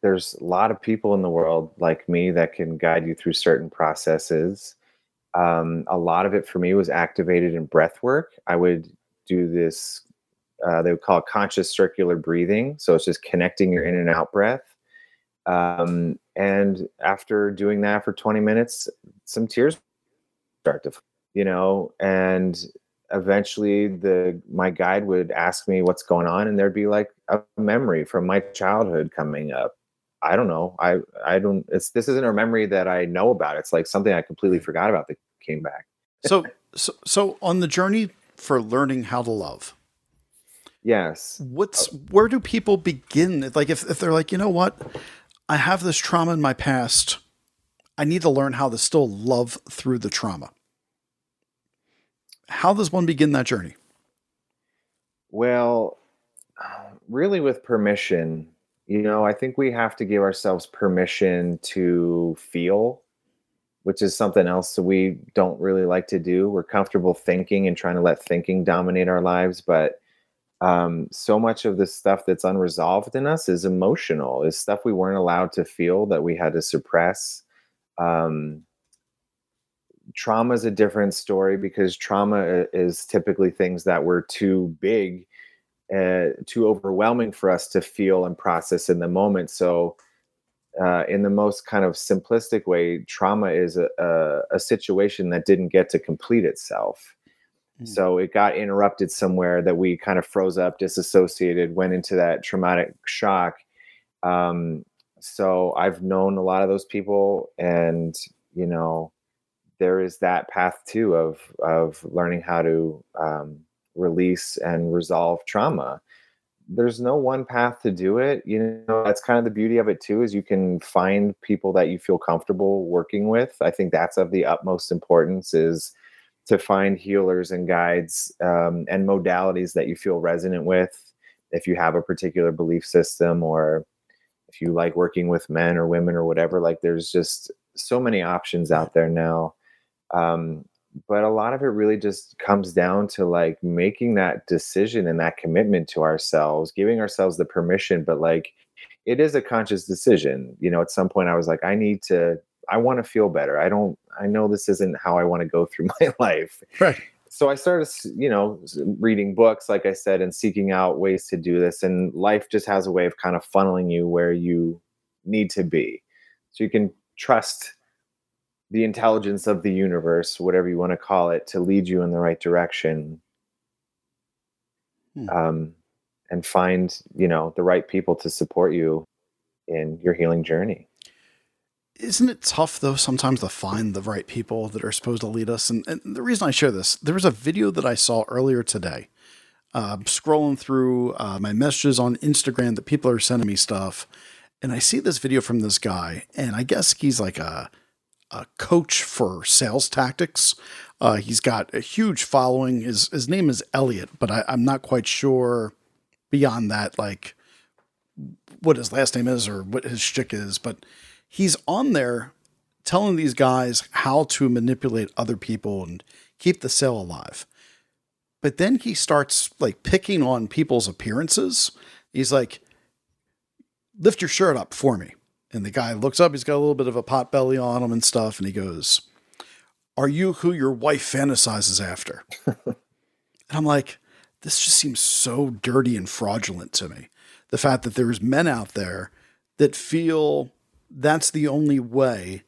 Speaker 3: there's a lot of people in the world like me that can guide you through certain processes. Um, a lot of it for me was activated in breath work. I would do this uh, they would call conscious circular breathing. So it's just connecting your in and out breath. Um, and after doing that for 20 minutes, some tears start to, you know, and eventually the my guide would ask me what's going on, and there'd be like a memory from my childhood coming up. I don't know. I I don't. It's this isn't a memory that I know about. It's like something I completely forgot about that came back.
Speaker 1: so so so on the journey for learning how to love
Speaker 3: Yes.
Speaker 1: What's uh, where do people begin? Like if, if they're like, you know what? I have this trauma in my past. I need to learn how to still love through the trauma. How does one begin that journey?
Speaker 3: Well, really with permission. You know, I think we have to give ourselves permission to feel, which is something else that we don't really like to do. We're comfortable thinking and trying to let thinking dominate our lives, but um, so much of the stuff that's unresolved in us is emotional, is stuff we weren't allowed to feel that we had to suppress. Um, trauma is a different story because trauma is typically things that were too big, uh, too overwhelming for us to feel and process in the moment. So, uh, in the most kind of simplistic way, trauma is a, a, a situation that didn't get to complete itself. Mm. So it got interrupted somewhere that we kind of froze up, disassociated, went into that traumatic shock. Um, so I've known a lot of those people, and you know, there is that path too of of learning how to um, release and resolve trauma. There's no one path to do it. You know, that's kind of the beauty of it too, is you can find people that you feel comfortable working with. I think that's of the utmost importance. Is to find healers and guides um, and modalities that you feel resonant with. If you have a particular belief system or if you like working with men or women or whatever like there's just so many options out there now. Um, but a lot of it really just comes down to like making that decision and that commitment to ourselves giving ourselves the permission but like it is a conscious decision. You know at some point i was like i need to I want to feel better. I don't, I know this isn't how I want to go through my life.
Speaker 1: Right.
Speaker 3: So I started, you know, reading books, like I said, and seeking out ways to do this. And life just has a way of kind of funneling you where you need to be. So you can trust the intelligence of the universe, whatever you want to call it, to lead you in the right direction. Hmm. Um, and find you know the right people to support you in your healing journey
Speaker 1: isn't it tough though sometimes to find the right people that are supposed to lead us? And, and the reason i share this there was a video that i saw earlier today uh, scrolling through uh, my messages on instagram that people are sending me stuff and i see this video from this guy and i guess he's like a, a coach for sales tactics. Uh, he's got a huge following. His, his name is elliot but I, i'm not quite sure beyond that like what his last name is or what his shtick is but he's on there telling these guys how to manipulate other people and keep the sale alive. But then he starts like picking on people's appearances. He's like, lift your shirt up for me. And the guy looks up, he's got a little bit of a pot belly on him and stuff. And he goes, Are you who your wife fantasizes after? and I'm like, This just seems so dirty and fraudulent to me. The fact that there's men out there that feel that's the only way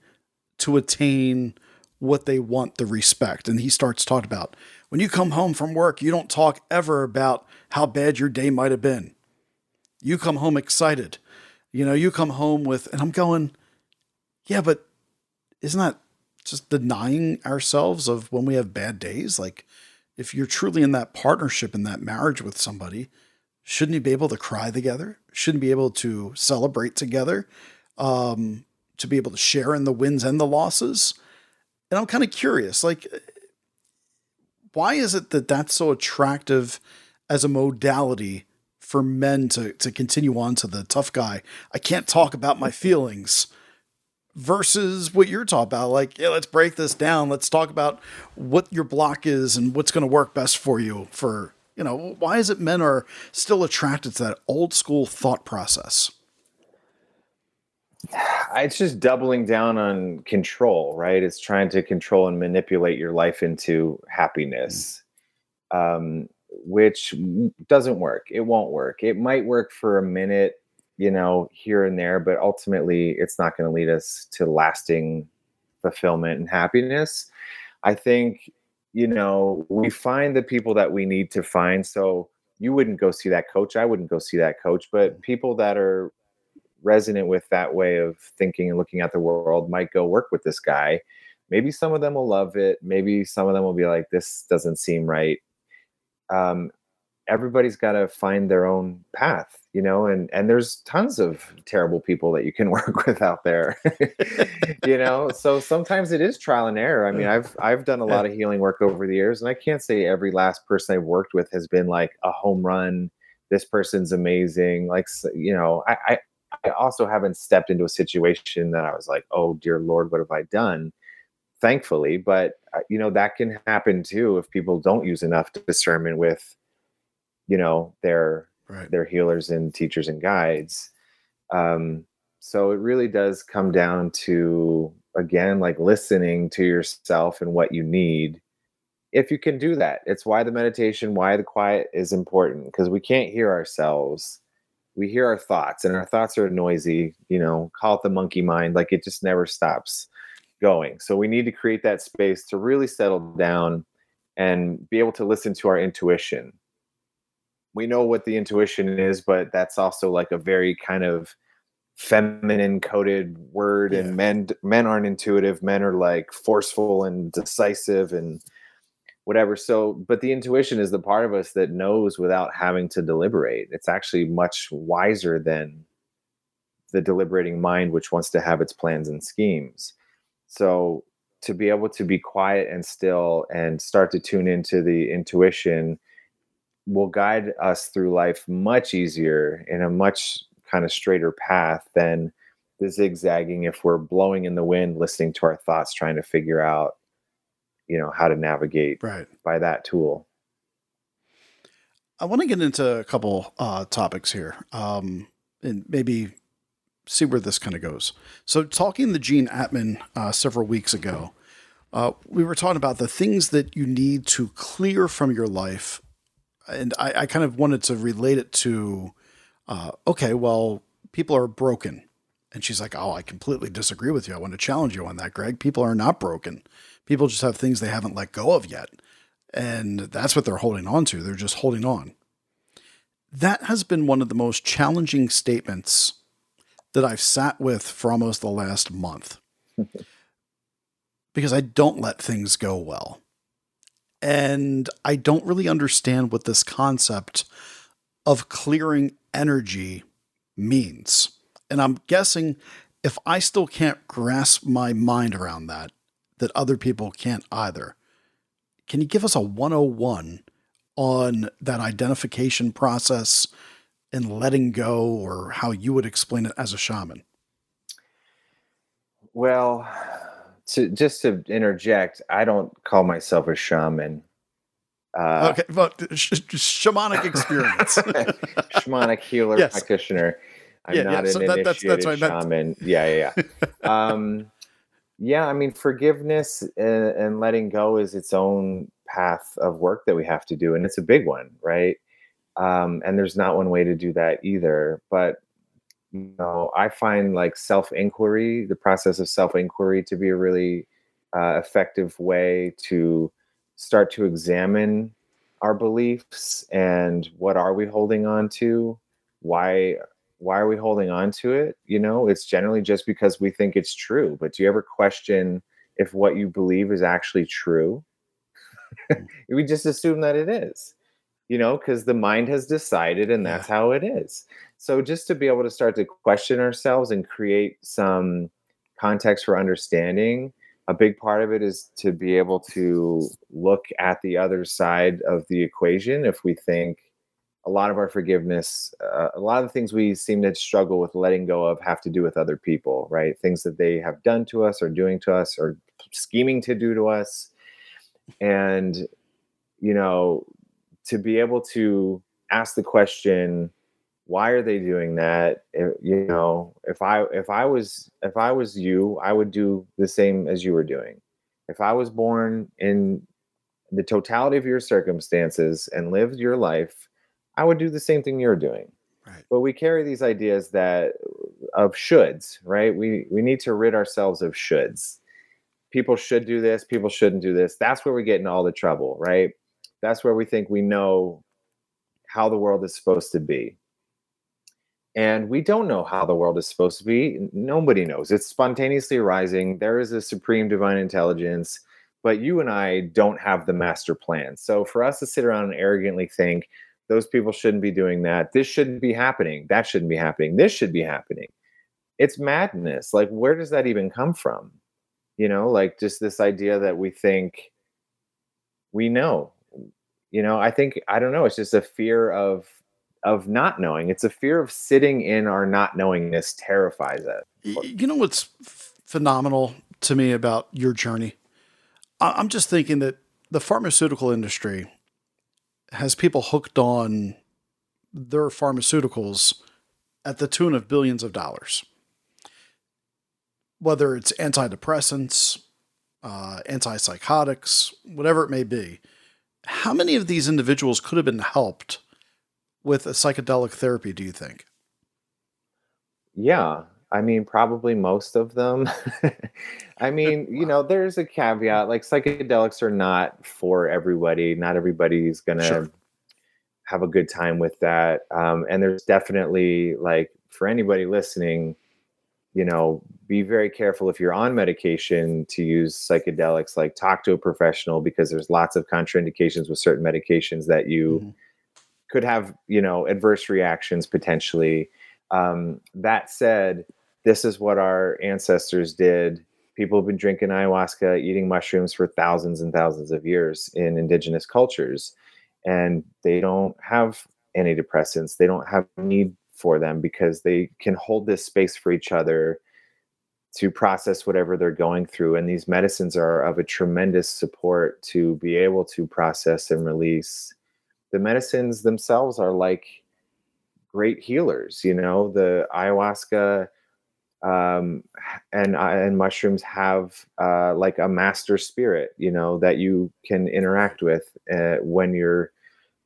Speaker 1: to attain what they want the respect. And he starts talking about when you come home from work, you don't talk ever about how bad your day might have been. You come home excited. You know, you come home with, and I'm going, yeah, but isn't that just denying ourselves of when we have bad days? Like, if you're truly in that partnership, in that marriage with somebody, shouldn't you be able to cry together? Shouldn't be able to celebrate together? Um, to be able to share in the wins and the losses. And I'm kind of curious, like, why is it that that's so attractive as a modality for men to to continue on to the tough guy? I can't talk about my feelings. Versus what you're talking about, like, yeah, let's break this down. Let's talk about what your block is and what's going to work best for you. For you know, why is it men are still attracted to that old school thought process?
Speaker 3: it's just doubling down on control, right? It's trying to control and manipulate your life into happiness, um, which doesn't work. It won't work. It might work for a minute, you know, here and there, but ultimately it's not going to lead us to lasting fulfillment and happiness. I think, you know, we find the people that we need to find. So you wouldn't go see that coach. I wouldn't go see that coach, but people that are resonant with that way of thinking and looking at the world might go work with this guy. Maybe some of them will love it. Maybe some of them will be like, this doesn't seem right. Um, everybody's got to find their own path, you know, and, and there's tons of terrible people that you can work with out there, you know? So sometimes it is trial and error. I mean, I've, I've done a lot of healing work over the years and I can't say every last person I've worked with has been like a home run. This person's amazing. Like, you know, I, I I also haven't stepped into a situation that I was like, oh dear Lord, what have I done? Thankfully, but uh, you know that can happen too if people don't use enough discernment with, you know, their right. their healers and teachers and guides. Um, so it really does come down to again like listening to yourself and what you need if you can do that it's why the meditation why the quiet is important because we can't hear ourselves we hear our thoughts and our thoughts are noisy you know call it the monkey mind like it just never stops going so we need to create that space to really settle down and be able to listen to our intuition we know what the intuition is but that's also like a very kind of feminine coded word yeah. and men men aren't intuitive men are like forceful and decisive and whatever. So, but the intuition is the part of us that knows without having to deliberate. It's actually much wiser than the deliberating mind, which wants to have its plans and schemes. So, to be able to be quiet and still and start to tune into the intuition will guide us through life much easier in a much kind of straighter path than the zigzagging if we're blowing in the wind listening to our thoughts trying to figure out you know how to navigate
Speaker 1: right.
Speaker 3: by that tool.
Speaker 1: I want to get into a couple uh, topics here um, and maybe see where this kind of goes. So talking to gene atman uh, several weeks ago uh, we were talking about the things that you need to clear from your life and i, I kind of wanted to relate it to uh, okay well people are broken. And she's like oh i completely disagree with you. I want to challenge you on that greg. People are not broken People just have things they haven't let go of yet. And that's what they're holding on to. They're just holding on. that has been one of the most challenging statements that I've sat with for almost the last month because I don't let things go well. And I don't really understand what this concept of clearing energy means. And I'm guessing if I still can't grasp my mind around that, that other people can't either. Can you give us a 101 on that identification process and letting go, or how you would explain it as a shaman?
Speaker 3: Well, to just to interject, I don't call myself a shaman.
Speaker 1: Uh, okay, but sh- shamanic experience,
Speaker 3: shamanic healer yes. practitioner. I'm yeah, not yeah. So an that, initiated that's, that's shaman. Yeah, yeah, yeah. um, yeah, I mean, forgiveness and, and letting go is its own path of work that we have to do, and it's a big one, right? Um, and there's not one way to do that either. But you know, I find like self inquiry, the process of self inquiry, to be a really uh, effective way to start to examine our beliefs and what are we holding on to why why are we holding on to it? You know it's generally just because we think it's true but do you ever question if what you believe is actually true? We just assume that it is you know because the mind has decided and that's yeah. how it is. So just to be able to start to question ourselves and create some context for understanding a big part of it is to be able to look at the other side of the equation if we think a lot of our forgiveness uh, a lot of the things we seem to struggle with letting go of have to do with other people right? Things that they have done to us or doing to us or scheming to do to us. And you know to be able to ask the question why are they doing that? If, you know if i if i was if i was you i would do the same as you were doing. If i was born in the totality of your circumstances and lived your life i would do the same thing you're doing right but we carry these ideas that of shoulds right we we need to rid ourselves of shoulds people should do this people shouldn't do this that's where we get in all the trouble right that's where we think we know how the world is supposed to be and we don't know how the world is supposed to be. Nobody knows. It's spontaneously arising. There is a supreme divine intelligence, but you and I don't have the master plan. So for us to sit around and arrogantly think those people shouldn't be doing that, this shouldn't be happening, that shouldn't be happening, this should be happening. It's madness. Like, where does that even come from? You know, like just this idea that we think we know. You know, I think, I don't know, it's just a fear of of not knowing. It's a fear of sitting in our not knowingness terrifies us.
Speaker 1: You know what's phenomenal to me about your journey? I'm just thinking that the pharmaceutical industry has people hooked on their pharmaceuticals at the tune of billions of dollars. Whether it's antidepressants, uh, antipsychotics, whatever it may be. How many of these individuals could have been helped with a psychedelic therapy, do you think?
Speaker 3: Yeah, I mean, probably most of them. I mean, you know, there's a caveat like psychedelics are not for everybody. Not everybody's going to sure. have a good time with that. Um, and there's definitely, like, for anybody listening, you know, be very careful if you're on medication to use psychedelics. Like, talk to a professional because there's lots of contraindications with certain medications that you. Mm-hmm could have you know adverse reactions potentially. Um, that said, this is what our ancestors did. People have been drinking ayahuasca, eating mushrooms for thousands and thousands of years in indigenous cultures, and they don't have antidepressants. They don't have need for them because they can hold this space for each other to process whatever they're going through. And these medicines are of a tremendous support to be able to process and release the medicines themselves are like great healers. You know, the ayahuasca um, and uh, and mushrooms have uh, like a master spirit. You know that you can interact with uh, when you're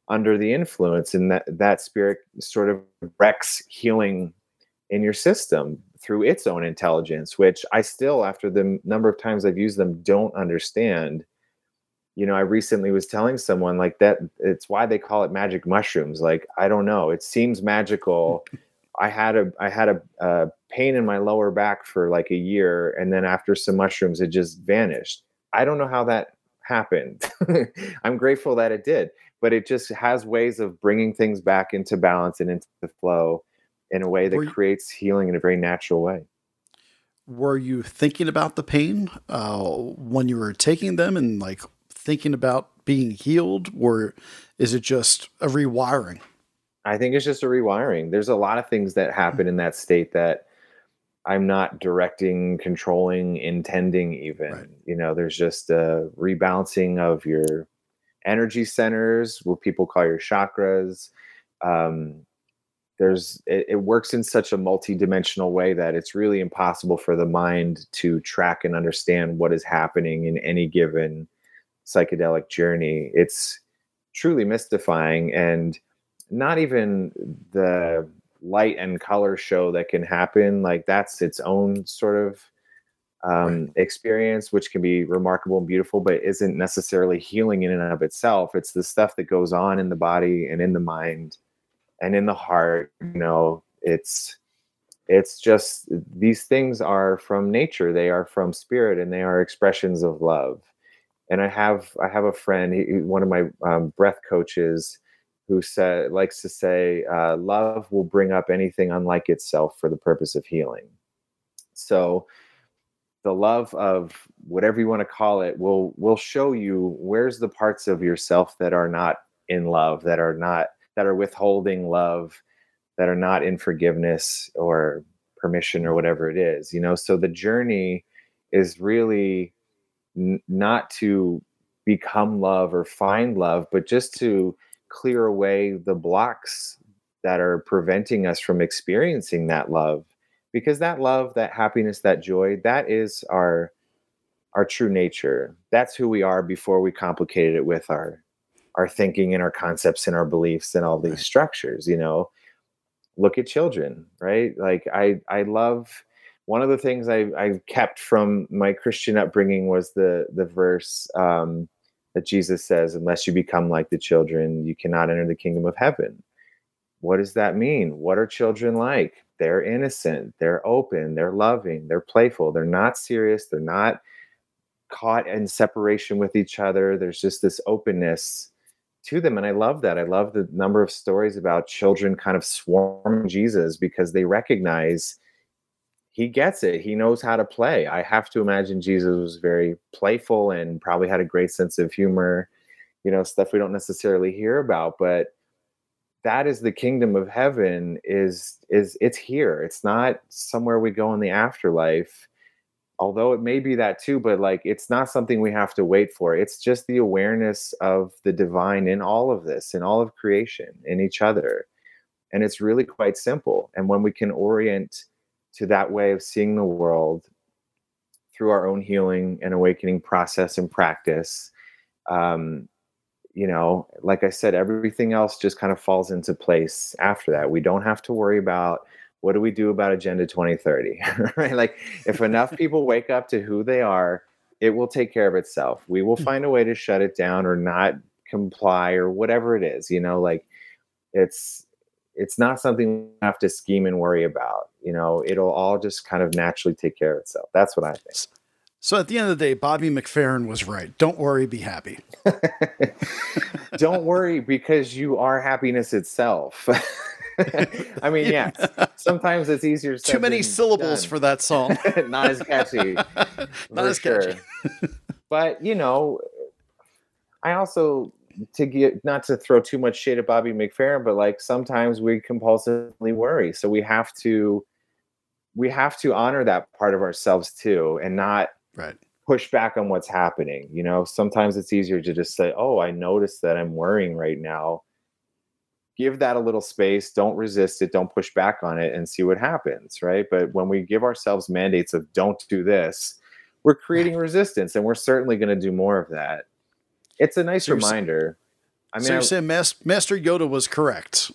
Speaker 3: under the influence, and that that spirit sort of wrecks healing in your system through its own intelligence, which I still, after the number of times I've used them, don't understand you know, I recently was telling someone like that it's why they call it magic mushrooms. Like, I don't know, it seems magical. I had a I had a, a pain in my lower back for like a year, and then after some mushrooms, it just vanished. I don't know how that happened. I'm grateful that it did, but it just has ways of bringing things back into balance and into the flow in a way that you, creates healing in a very natural way.
Speaker 1: Were you thinking about the pain uh, when you were taking them and like thinking about being healed, or is it just a rewiring?
Speaker 3: I think it's just a rewiring. There's a lot of things that happen in that state that I'm not directing, controlling, intending even. Right. You know, there's just a rebalancing of your energy centers, what people call your chakras. Um, there's it, it, works in such a multi-dimensional way that it's really impossible for the mind to track and understand what is happening in any given psychedelic journey. It's truly mystifying and not even the light and color show that can happen like that's its own sort of um, right. experience which can be remarkable and beautiful but isn't necessarily healing in and of itself. It's the stuff that goes on in the body and in the mind and in the heart you know? It's it's just these things are from nature. They are from spirit and they are expressions of love. And i have i have a friend he, one of my um, breath coaches who said likes to say uh, love will bring up anything unlike itself for the purpose of healing. So the love of whatever you want to call it will will show you where's the parts of yourself that are not in love that are not that are withholding love that are not in forgiveness or permission or whatever it is you know? So the journey is really n- not to become love or find love but just to clear away the blocks that are preventing us from experiencing that love. Because that love that happiness that joy that is our our true nature. That's who we are before we complicated it with our our thinking and our concepts and our beliefs and all these structures you know? Look at children right? Like i i love one of the things I, I kept from my Christian upbringing was the the verse um, that Jesus says, unless you become like the children, you cannot enter the kingdom of heaven. What does that mean? What are children like? They're innocent, they're open, they're loving, they're playful, they're not serious, they're not caught in separation with each other. There's just this openness to them. And I love that. I love the number of stories about children kind of swarming Jesus because they recognize he gets it. He knows how to play. I have to imagine Jesus was very playful and probably had a great sense of humor, you know, stuff we don't necessarily hear about, but that is the kingdom of heaven is is it's here. It's not somewhere we go in the afterlife. Although it may be that too, but like it's not something we have to wait for. It's just the awareness of the divine in all of this, in all of creation, in each other. And it's really quite simple. And when we can orient to that way of seeing the world through our own healing and awakening process and practice. Um, you know like i said everything else just kind of falls into place after that. We don't have to worry about what do we do about agenda 2030 right? Like if enough people wake up to who they are it will take care of itself. We will hmm. find a way to shut it down or not comply or whatever it is you know? Like it's it's not something we have to scheme and worry about. You know, it'll all just kind of naturally take care of itself. That's what I think.
Speaker 1: So at the end of the day, Bobby McFerrin was right. Don't worry, be happy.
Speaker 3: Don't worry because you are happiness itself. I mean, yes. Sometimes it's easier.
Speaker 1: To too many syllables done. for that song.
Speaker 3: Not as catchy.
Speaker 1: Not as catchy.
Speaker 3: but you know, I also to get not to throw too much shade at Bobby McFerrin, but like sometimes we compulsively worry. So we have to we have to honor that part of ourselves too and not
Speaker 1: right
Speaker 3: push back on what's happening. You know, sometimes it's easier to just say, Oh, I notice that I'm worrying right now. Give that a little space. Don't resist it. Don't push back on it and see what happens. Right. But when we give ourselves mandates of don't do this, we're creating resistance and we're certainly going to do more of that it's a nice so reminder.
Speaker 1: I mean, so you're saying Master Yoda was correct.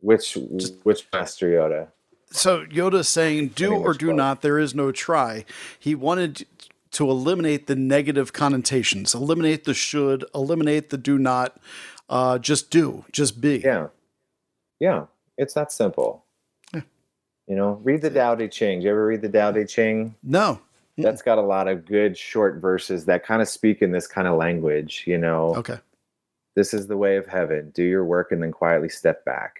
Speaker 3: Which which Master Yoda?
Speaker 1: So Yoda saying, "Do or do not. There is no try." He wanted to eliminate the negative connotations, eliminate the should, eliminate the do not, uh, just do, just be.
Speaker 3: Yeah. Yeah. It's that simple.
Speaker 1: Yeah.
Speaker 3: You know, read the Tao Te Ching. Do you ever read the Tao Te Ching?
Speaker 1: No.
Speaker 3: That's mm. got a lot of good short verses that kind of speak in this kind of language, you know.
Speaker 1: Okay.
Speaker 3: This is the way of heaven. Do your work and then quietly step back.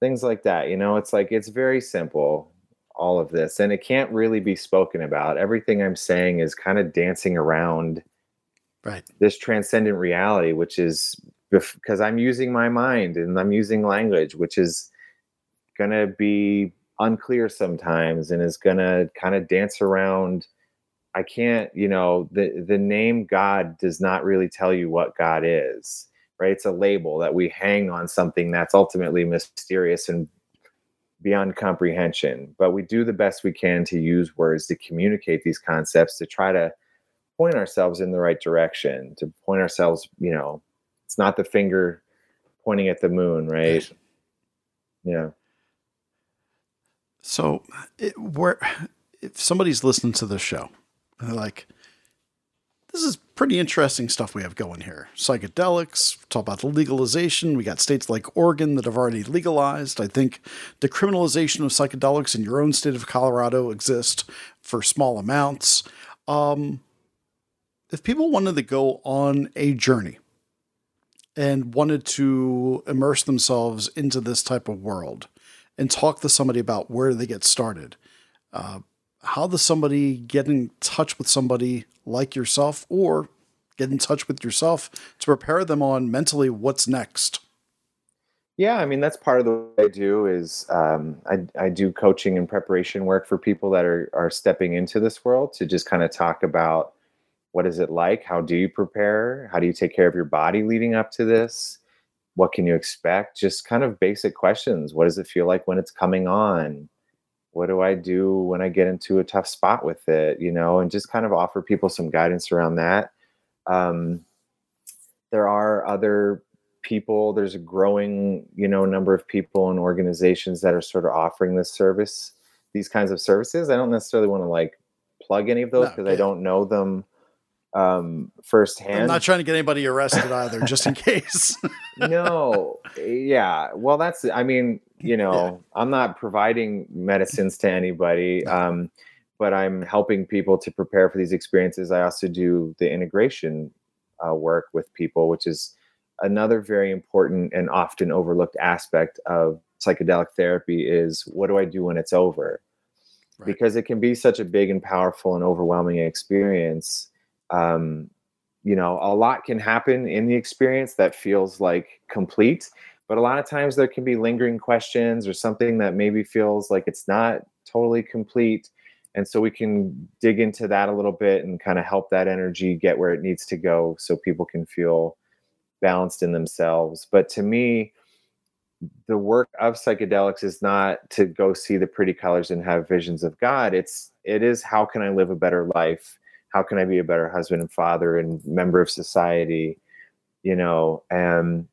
Speaker 3: Things like that, you know, it's like it's very simple, all of this. And it can't really be spoken about. Everything I'm saying is kind of dancing around
Speaker 1: Right.
Speaker 3: this transcendent reality, which is because I'm using my mind and I'm using language, which is going to be unclear sometimes and is going to kind of dance around. I can't, you know, the, the name God does not really tell you what God is, right? It's a label that we hang on something that's ultimately mysterious and beyond comprehension. But we do the best we can to use words to communicate these concepts to try to point ourselves in the right direction to point ourselves you know it's not the finger pointing at the moon right
Speaker 1: Right.
Speaker 3: yeah
Speaker 1: So, it, where if somebody's listening to this show, and they're like, "This is pretty interesting stuff we have going here. Psychedelics. Talk about the legalization. We got states like Oregon that have already legalized. I think the decriminalization of psychedelics in your own state of Colorado exists for small amounts. Um, if people wanted to go on a journey and wanted to immerse themselves into this type of world and talk to somebody about where they get started. Uh, how does somebody get in touch with somebody like yourself or get in touch with yourself to prepare them on mentally what's next?
Speaker 3: yeah i mean that's part of the way i do is um, I, I do coaching and preparation work for people that are are stepping into this world to just kind of talk about what is it like how do you prepare how do you take care of your body leading up to this what can you expect? Just kind of basic questions. What does it feel like when it's coming on? What do i do when i get into a tough spot with it you know and just kind of offer people some guidance around that. Um, there are other people there's a growing you know number of people and organizations that are sort of offering this service these kinds of services. I don't necessarily want to like plug any of those
Speaker 1: No,
Speaker 3: because i don't know them um firsthand
Speaker 1: I'm not trying to get anybody arrested either, just in case.
Speaker 3: no yeah well that's i mean you know i'm not providing medicines to anybody um but i'm helping people to prepare for these experiences i also do the integration uh, work with people which is another very important and often overlooked aspect of psychedelic therapy is what do i do when it's over
Speaker 1: Right.
Speaker 3: because it can be such a big and powerful and overwhelming experience um, you know a lot can happen in the experience that feels like complete but a lot of times there can be lingering questions or something that maybe feels like it's not totally complete and so we can dig into that a little bit and kind of help that energy get where it needs to go so people can feel balanced in themselves. But to me the work of psychedelics is not to go see the pretty colors and have visions of god. It's it is how can i live a better life how can i be a better husband and father and member of society you know? And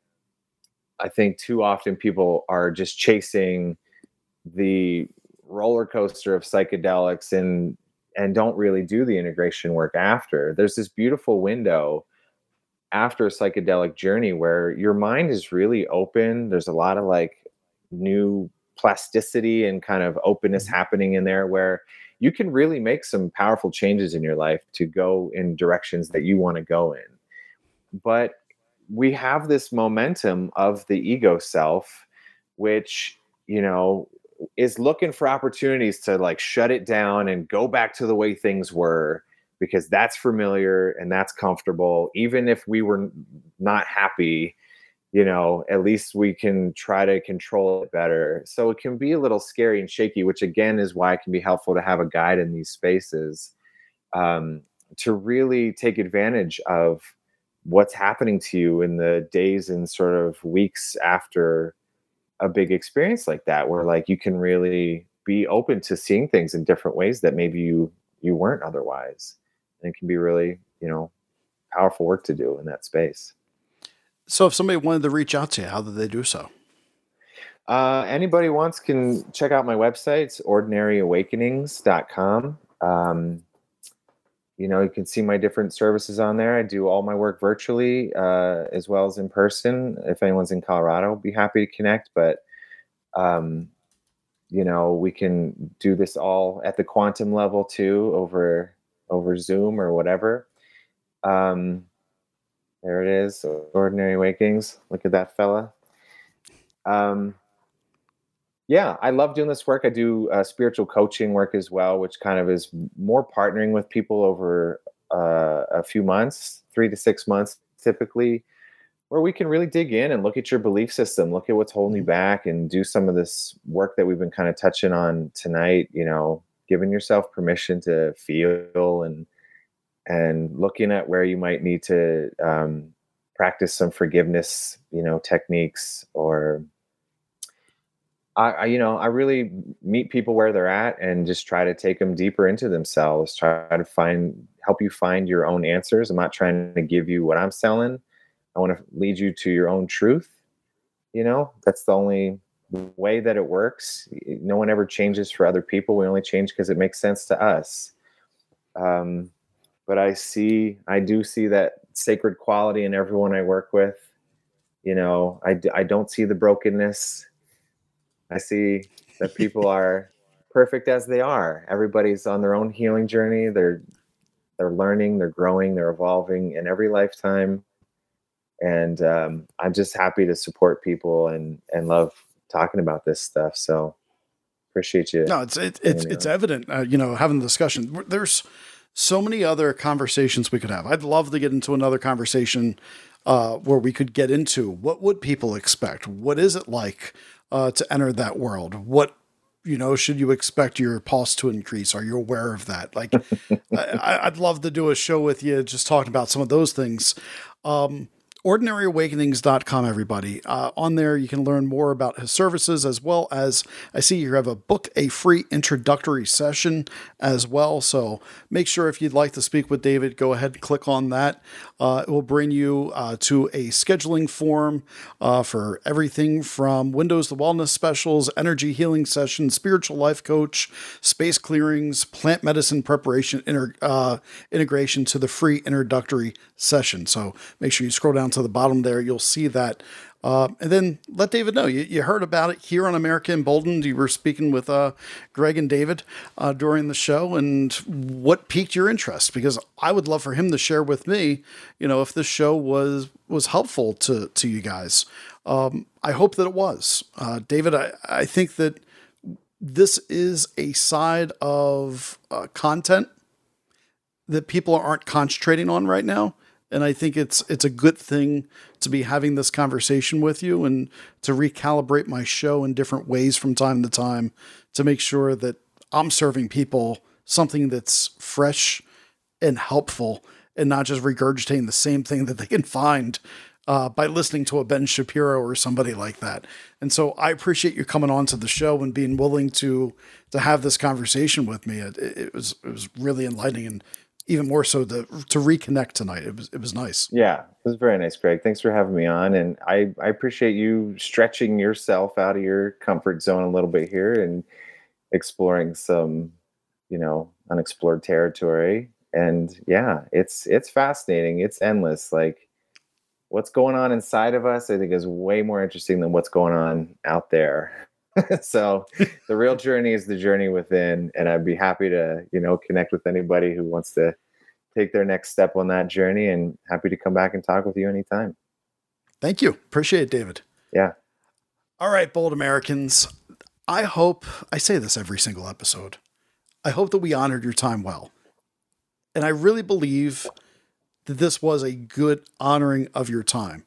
Speaker 3: i think too often people are just chasing the roller coaster of psychedelics and and don't really do the integration work after. There's this beautiful window after a psychedelic journey where your mind is really open. There's a lot of like new plasticity and kind of openness mm-hmm. happening in there where you can really make some powerful changes in your life to go in directions that you want to go in. But we have this momentum of the ego self which you know is looking for opportunities to like shut it down and go back to the way things were because that's familiar and that's comfortable even if we were not happy you know at least we can try to control it better. So it can be a little scary and shaky which again is why it can be helpful to have a guide in these spaces um, to really take advantage of what's happening to you in the days and sort of weeks after a big experience like that where like you can really be open to seeing things in different ways that maybe you you weren't otherwise. And it can be really you know powerful work to do in that space
Speaker 1: so, if somebody wanted to reach out to you, how did they do so?
Speaker 3: uh, anybody wants can check out my website it's ordinaryawakenings.com um, you know, you can see my different services on there. I do all my work virtually uh, as well as in person. If anyone's in Colorado, be happy to connect. But um, you know, we can do this all at the quantum level too, over over Zoom or whatever. Um, there it is, Ordinary Awakenings. Look at that fella. Um, yeah, I love doing this work. I do uh, spiritual coaching work as well, which kind of is more partnering with people over uh, a few months, three to six months typically, where we can really dig in and look at your belief system, look at what's holding you mm-hmm. back, and do some of this work that we've been kind of touching on tonight. You know, giving yourself permission to feel and and looking at where you might need to um, practice some forgiveness, you know, techniques or I, I, you know, I really meet people where they're at and just try to take them deeper into themselves. Try to find, help you find your own answers. I'm not trying to give you what I'm selling. I want to lead you to your own truth. You know, that's the only way that it works. No one ever changes for other people. We only change because it makes sense to us. Um, but I see, I do see that sacred quality in everyone I work with. You know, I, I don't see the brokenness I see that people are perfect as they are. Everybody's on their own healing journey. They're they're learning, they're growing, they're evolving in every lifetime. And um, I'm just happy to support people and and love talking about this stuff. So appreciate you.
Speaker 1: No, it's it, it's it's evident. Uh, you know, having the discussion. There's so many other conversations we could have. I'd love to get into another conversation uh, where we could get into what would people expect. What is it like? uh, to enter that world? What you know should you expect your pulse to increase? Are you aware of that? Like, I, would love to do a show with you just talking about some of those things. Um, ordinaryawakenings.com everybody. Uh, on there you can learn more about his services as well as i see you have a book a free introductory session as well. So make sure if you'd like to speak with david go ahead and click on that. Uh, it will bring you uh, to a scheduling form uh, for everything from windows to wellness specials energy healing sessions spiritual life coach space clearings plant medicine preparation inter- uh, integration to the free introductory session. So make sure you scroll down to the bottom there, you'll see that. Uh, and then let David know. You, you, heard about it here on America Emboldened. You were speaking with uh, Greg and David uh, during the show, and what piqued your interest? Because I would love for him to share with me, you know, if this show was was helpful to to you guys. Um, I hope that it was, uh, David. I I think that this is a side of uh, content that people aren't concentrating on right now and I think it's it's a good thing to be having this conversation with you and to recalibrate my show in different ways from time to time to make sure that I'm serving people something that's fresh and helpful and not just regurgitating the same thing that they can find uh, by listening to a Ben Shapiro or somebody like that. And so I appreciate you coming on to the show and being willing to to have this conversation with me. It, it was it was really enlightening and even more so to to reconnect tonight. It was it was nice.
Speaker 3: Yeah, it was very nice, Greg. Thanks for having me on, and I I appreciate you stretching yourself out of your comfort zone a little bit here and exploring some, you know, unexplored territory. And yeah, it's it's fascinating. It's endless. Like what's going on inside of us, I think, is way more interesting than what's going on out there. so the real journey is the journey within and i'd be happy to you know connect with anybody who wants to take their next step on that journey and happy to come back and talk with you anytime.
Speaker 1: Thank you. Appreciate it david.
Speaker 3: Yeah.
Speaker 1: All right bold americans. I hope i say this every single episode i hope that we honored your time well. And i really believe that this was a good honoring of your time.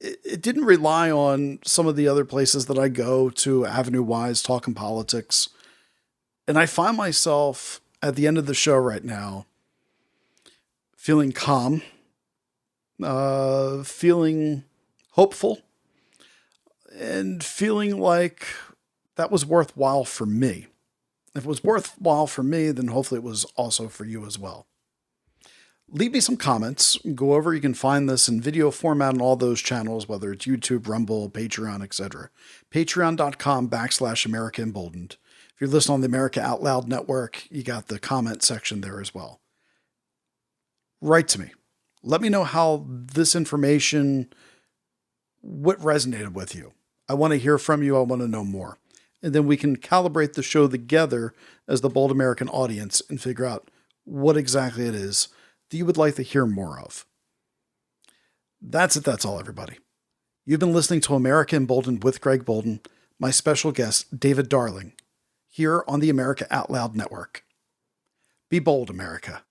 Speaker 1: It, it didn't rely on some of the other places that I go to, Avenue Wise, talking politics. And I find myself at the end of the show right now feeling calm, uh, feeling hopeful, and feeling like that was worthwhile for me. If it was worthwhile for me, then hopefully it was also for you as well leave me some comments. Go over. You can find this in video format on all those channels, whether it's YouTube, Rumble, Patreon, etc. Patreon.com backslash America Emboldened. If you're listening on the America Out Loud Network, you got the comment section there as well. Write to me. Let me know how this information, what resonated with you. I want to hear from you. I want to know more. And then we can calibrate the show together as the Bold American audience and figure out what exactly it is that you would like to hear more of. That's it. That's all, everybody. You've been listening to America Emboldened with Greg Boulden, my special guest, David Darling, here on the America Out Loud Network. Be bold, America.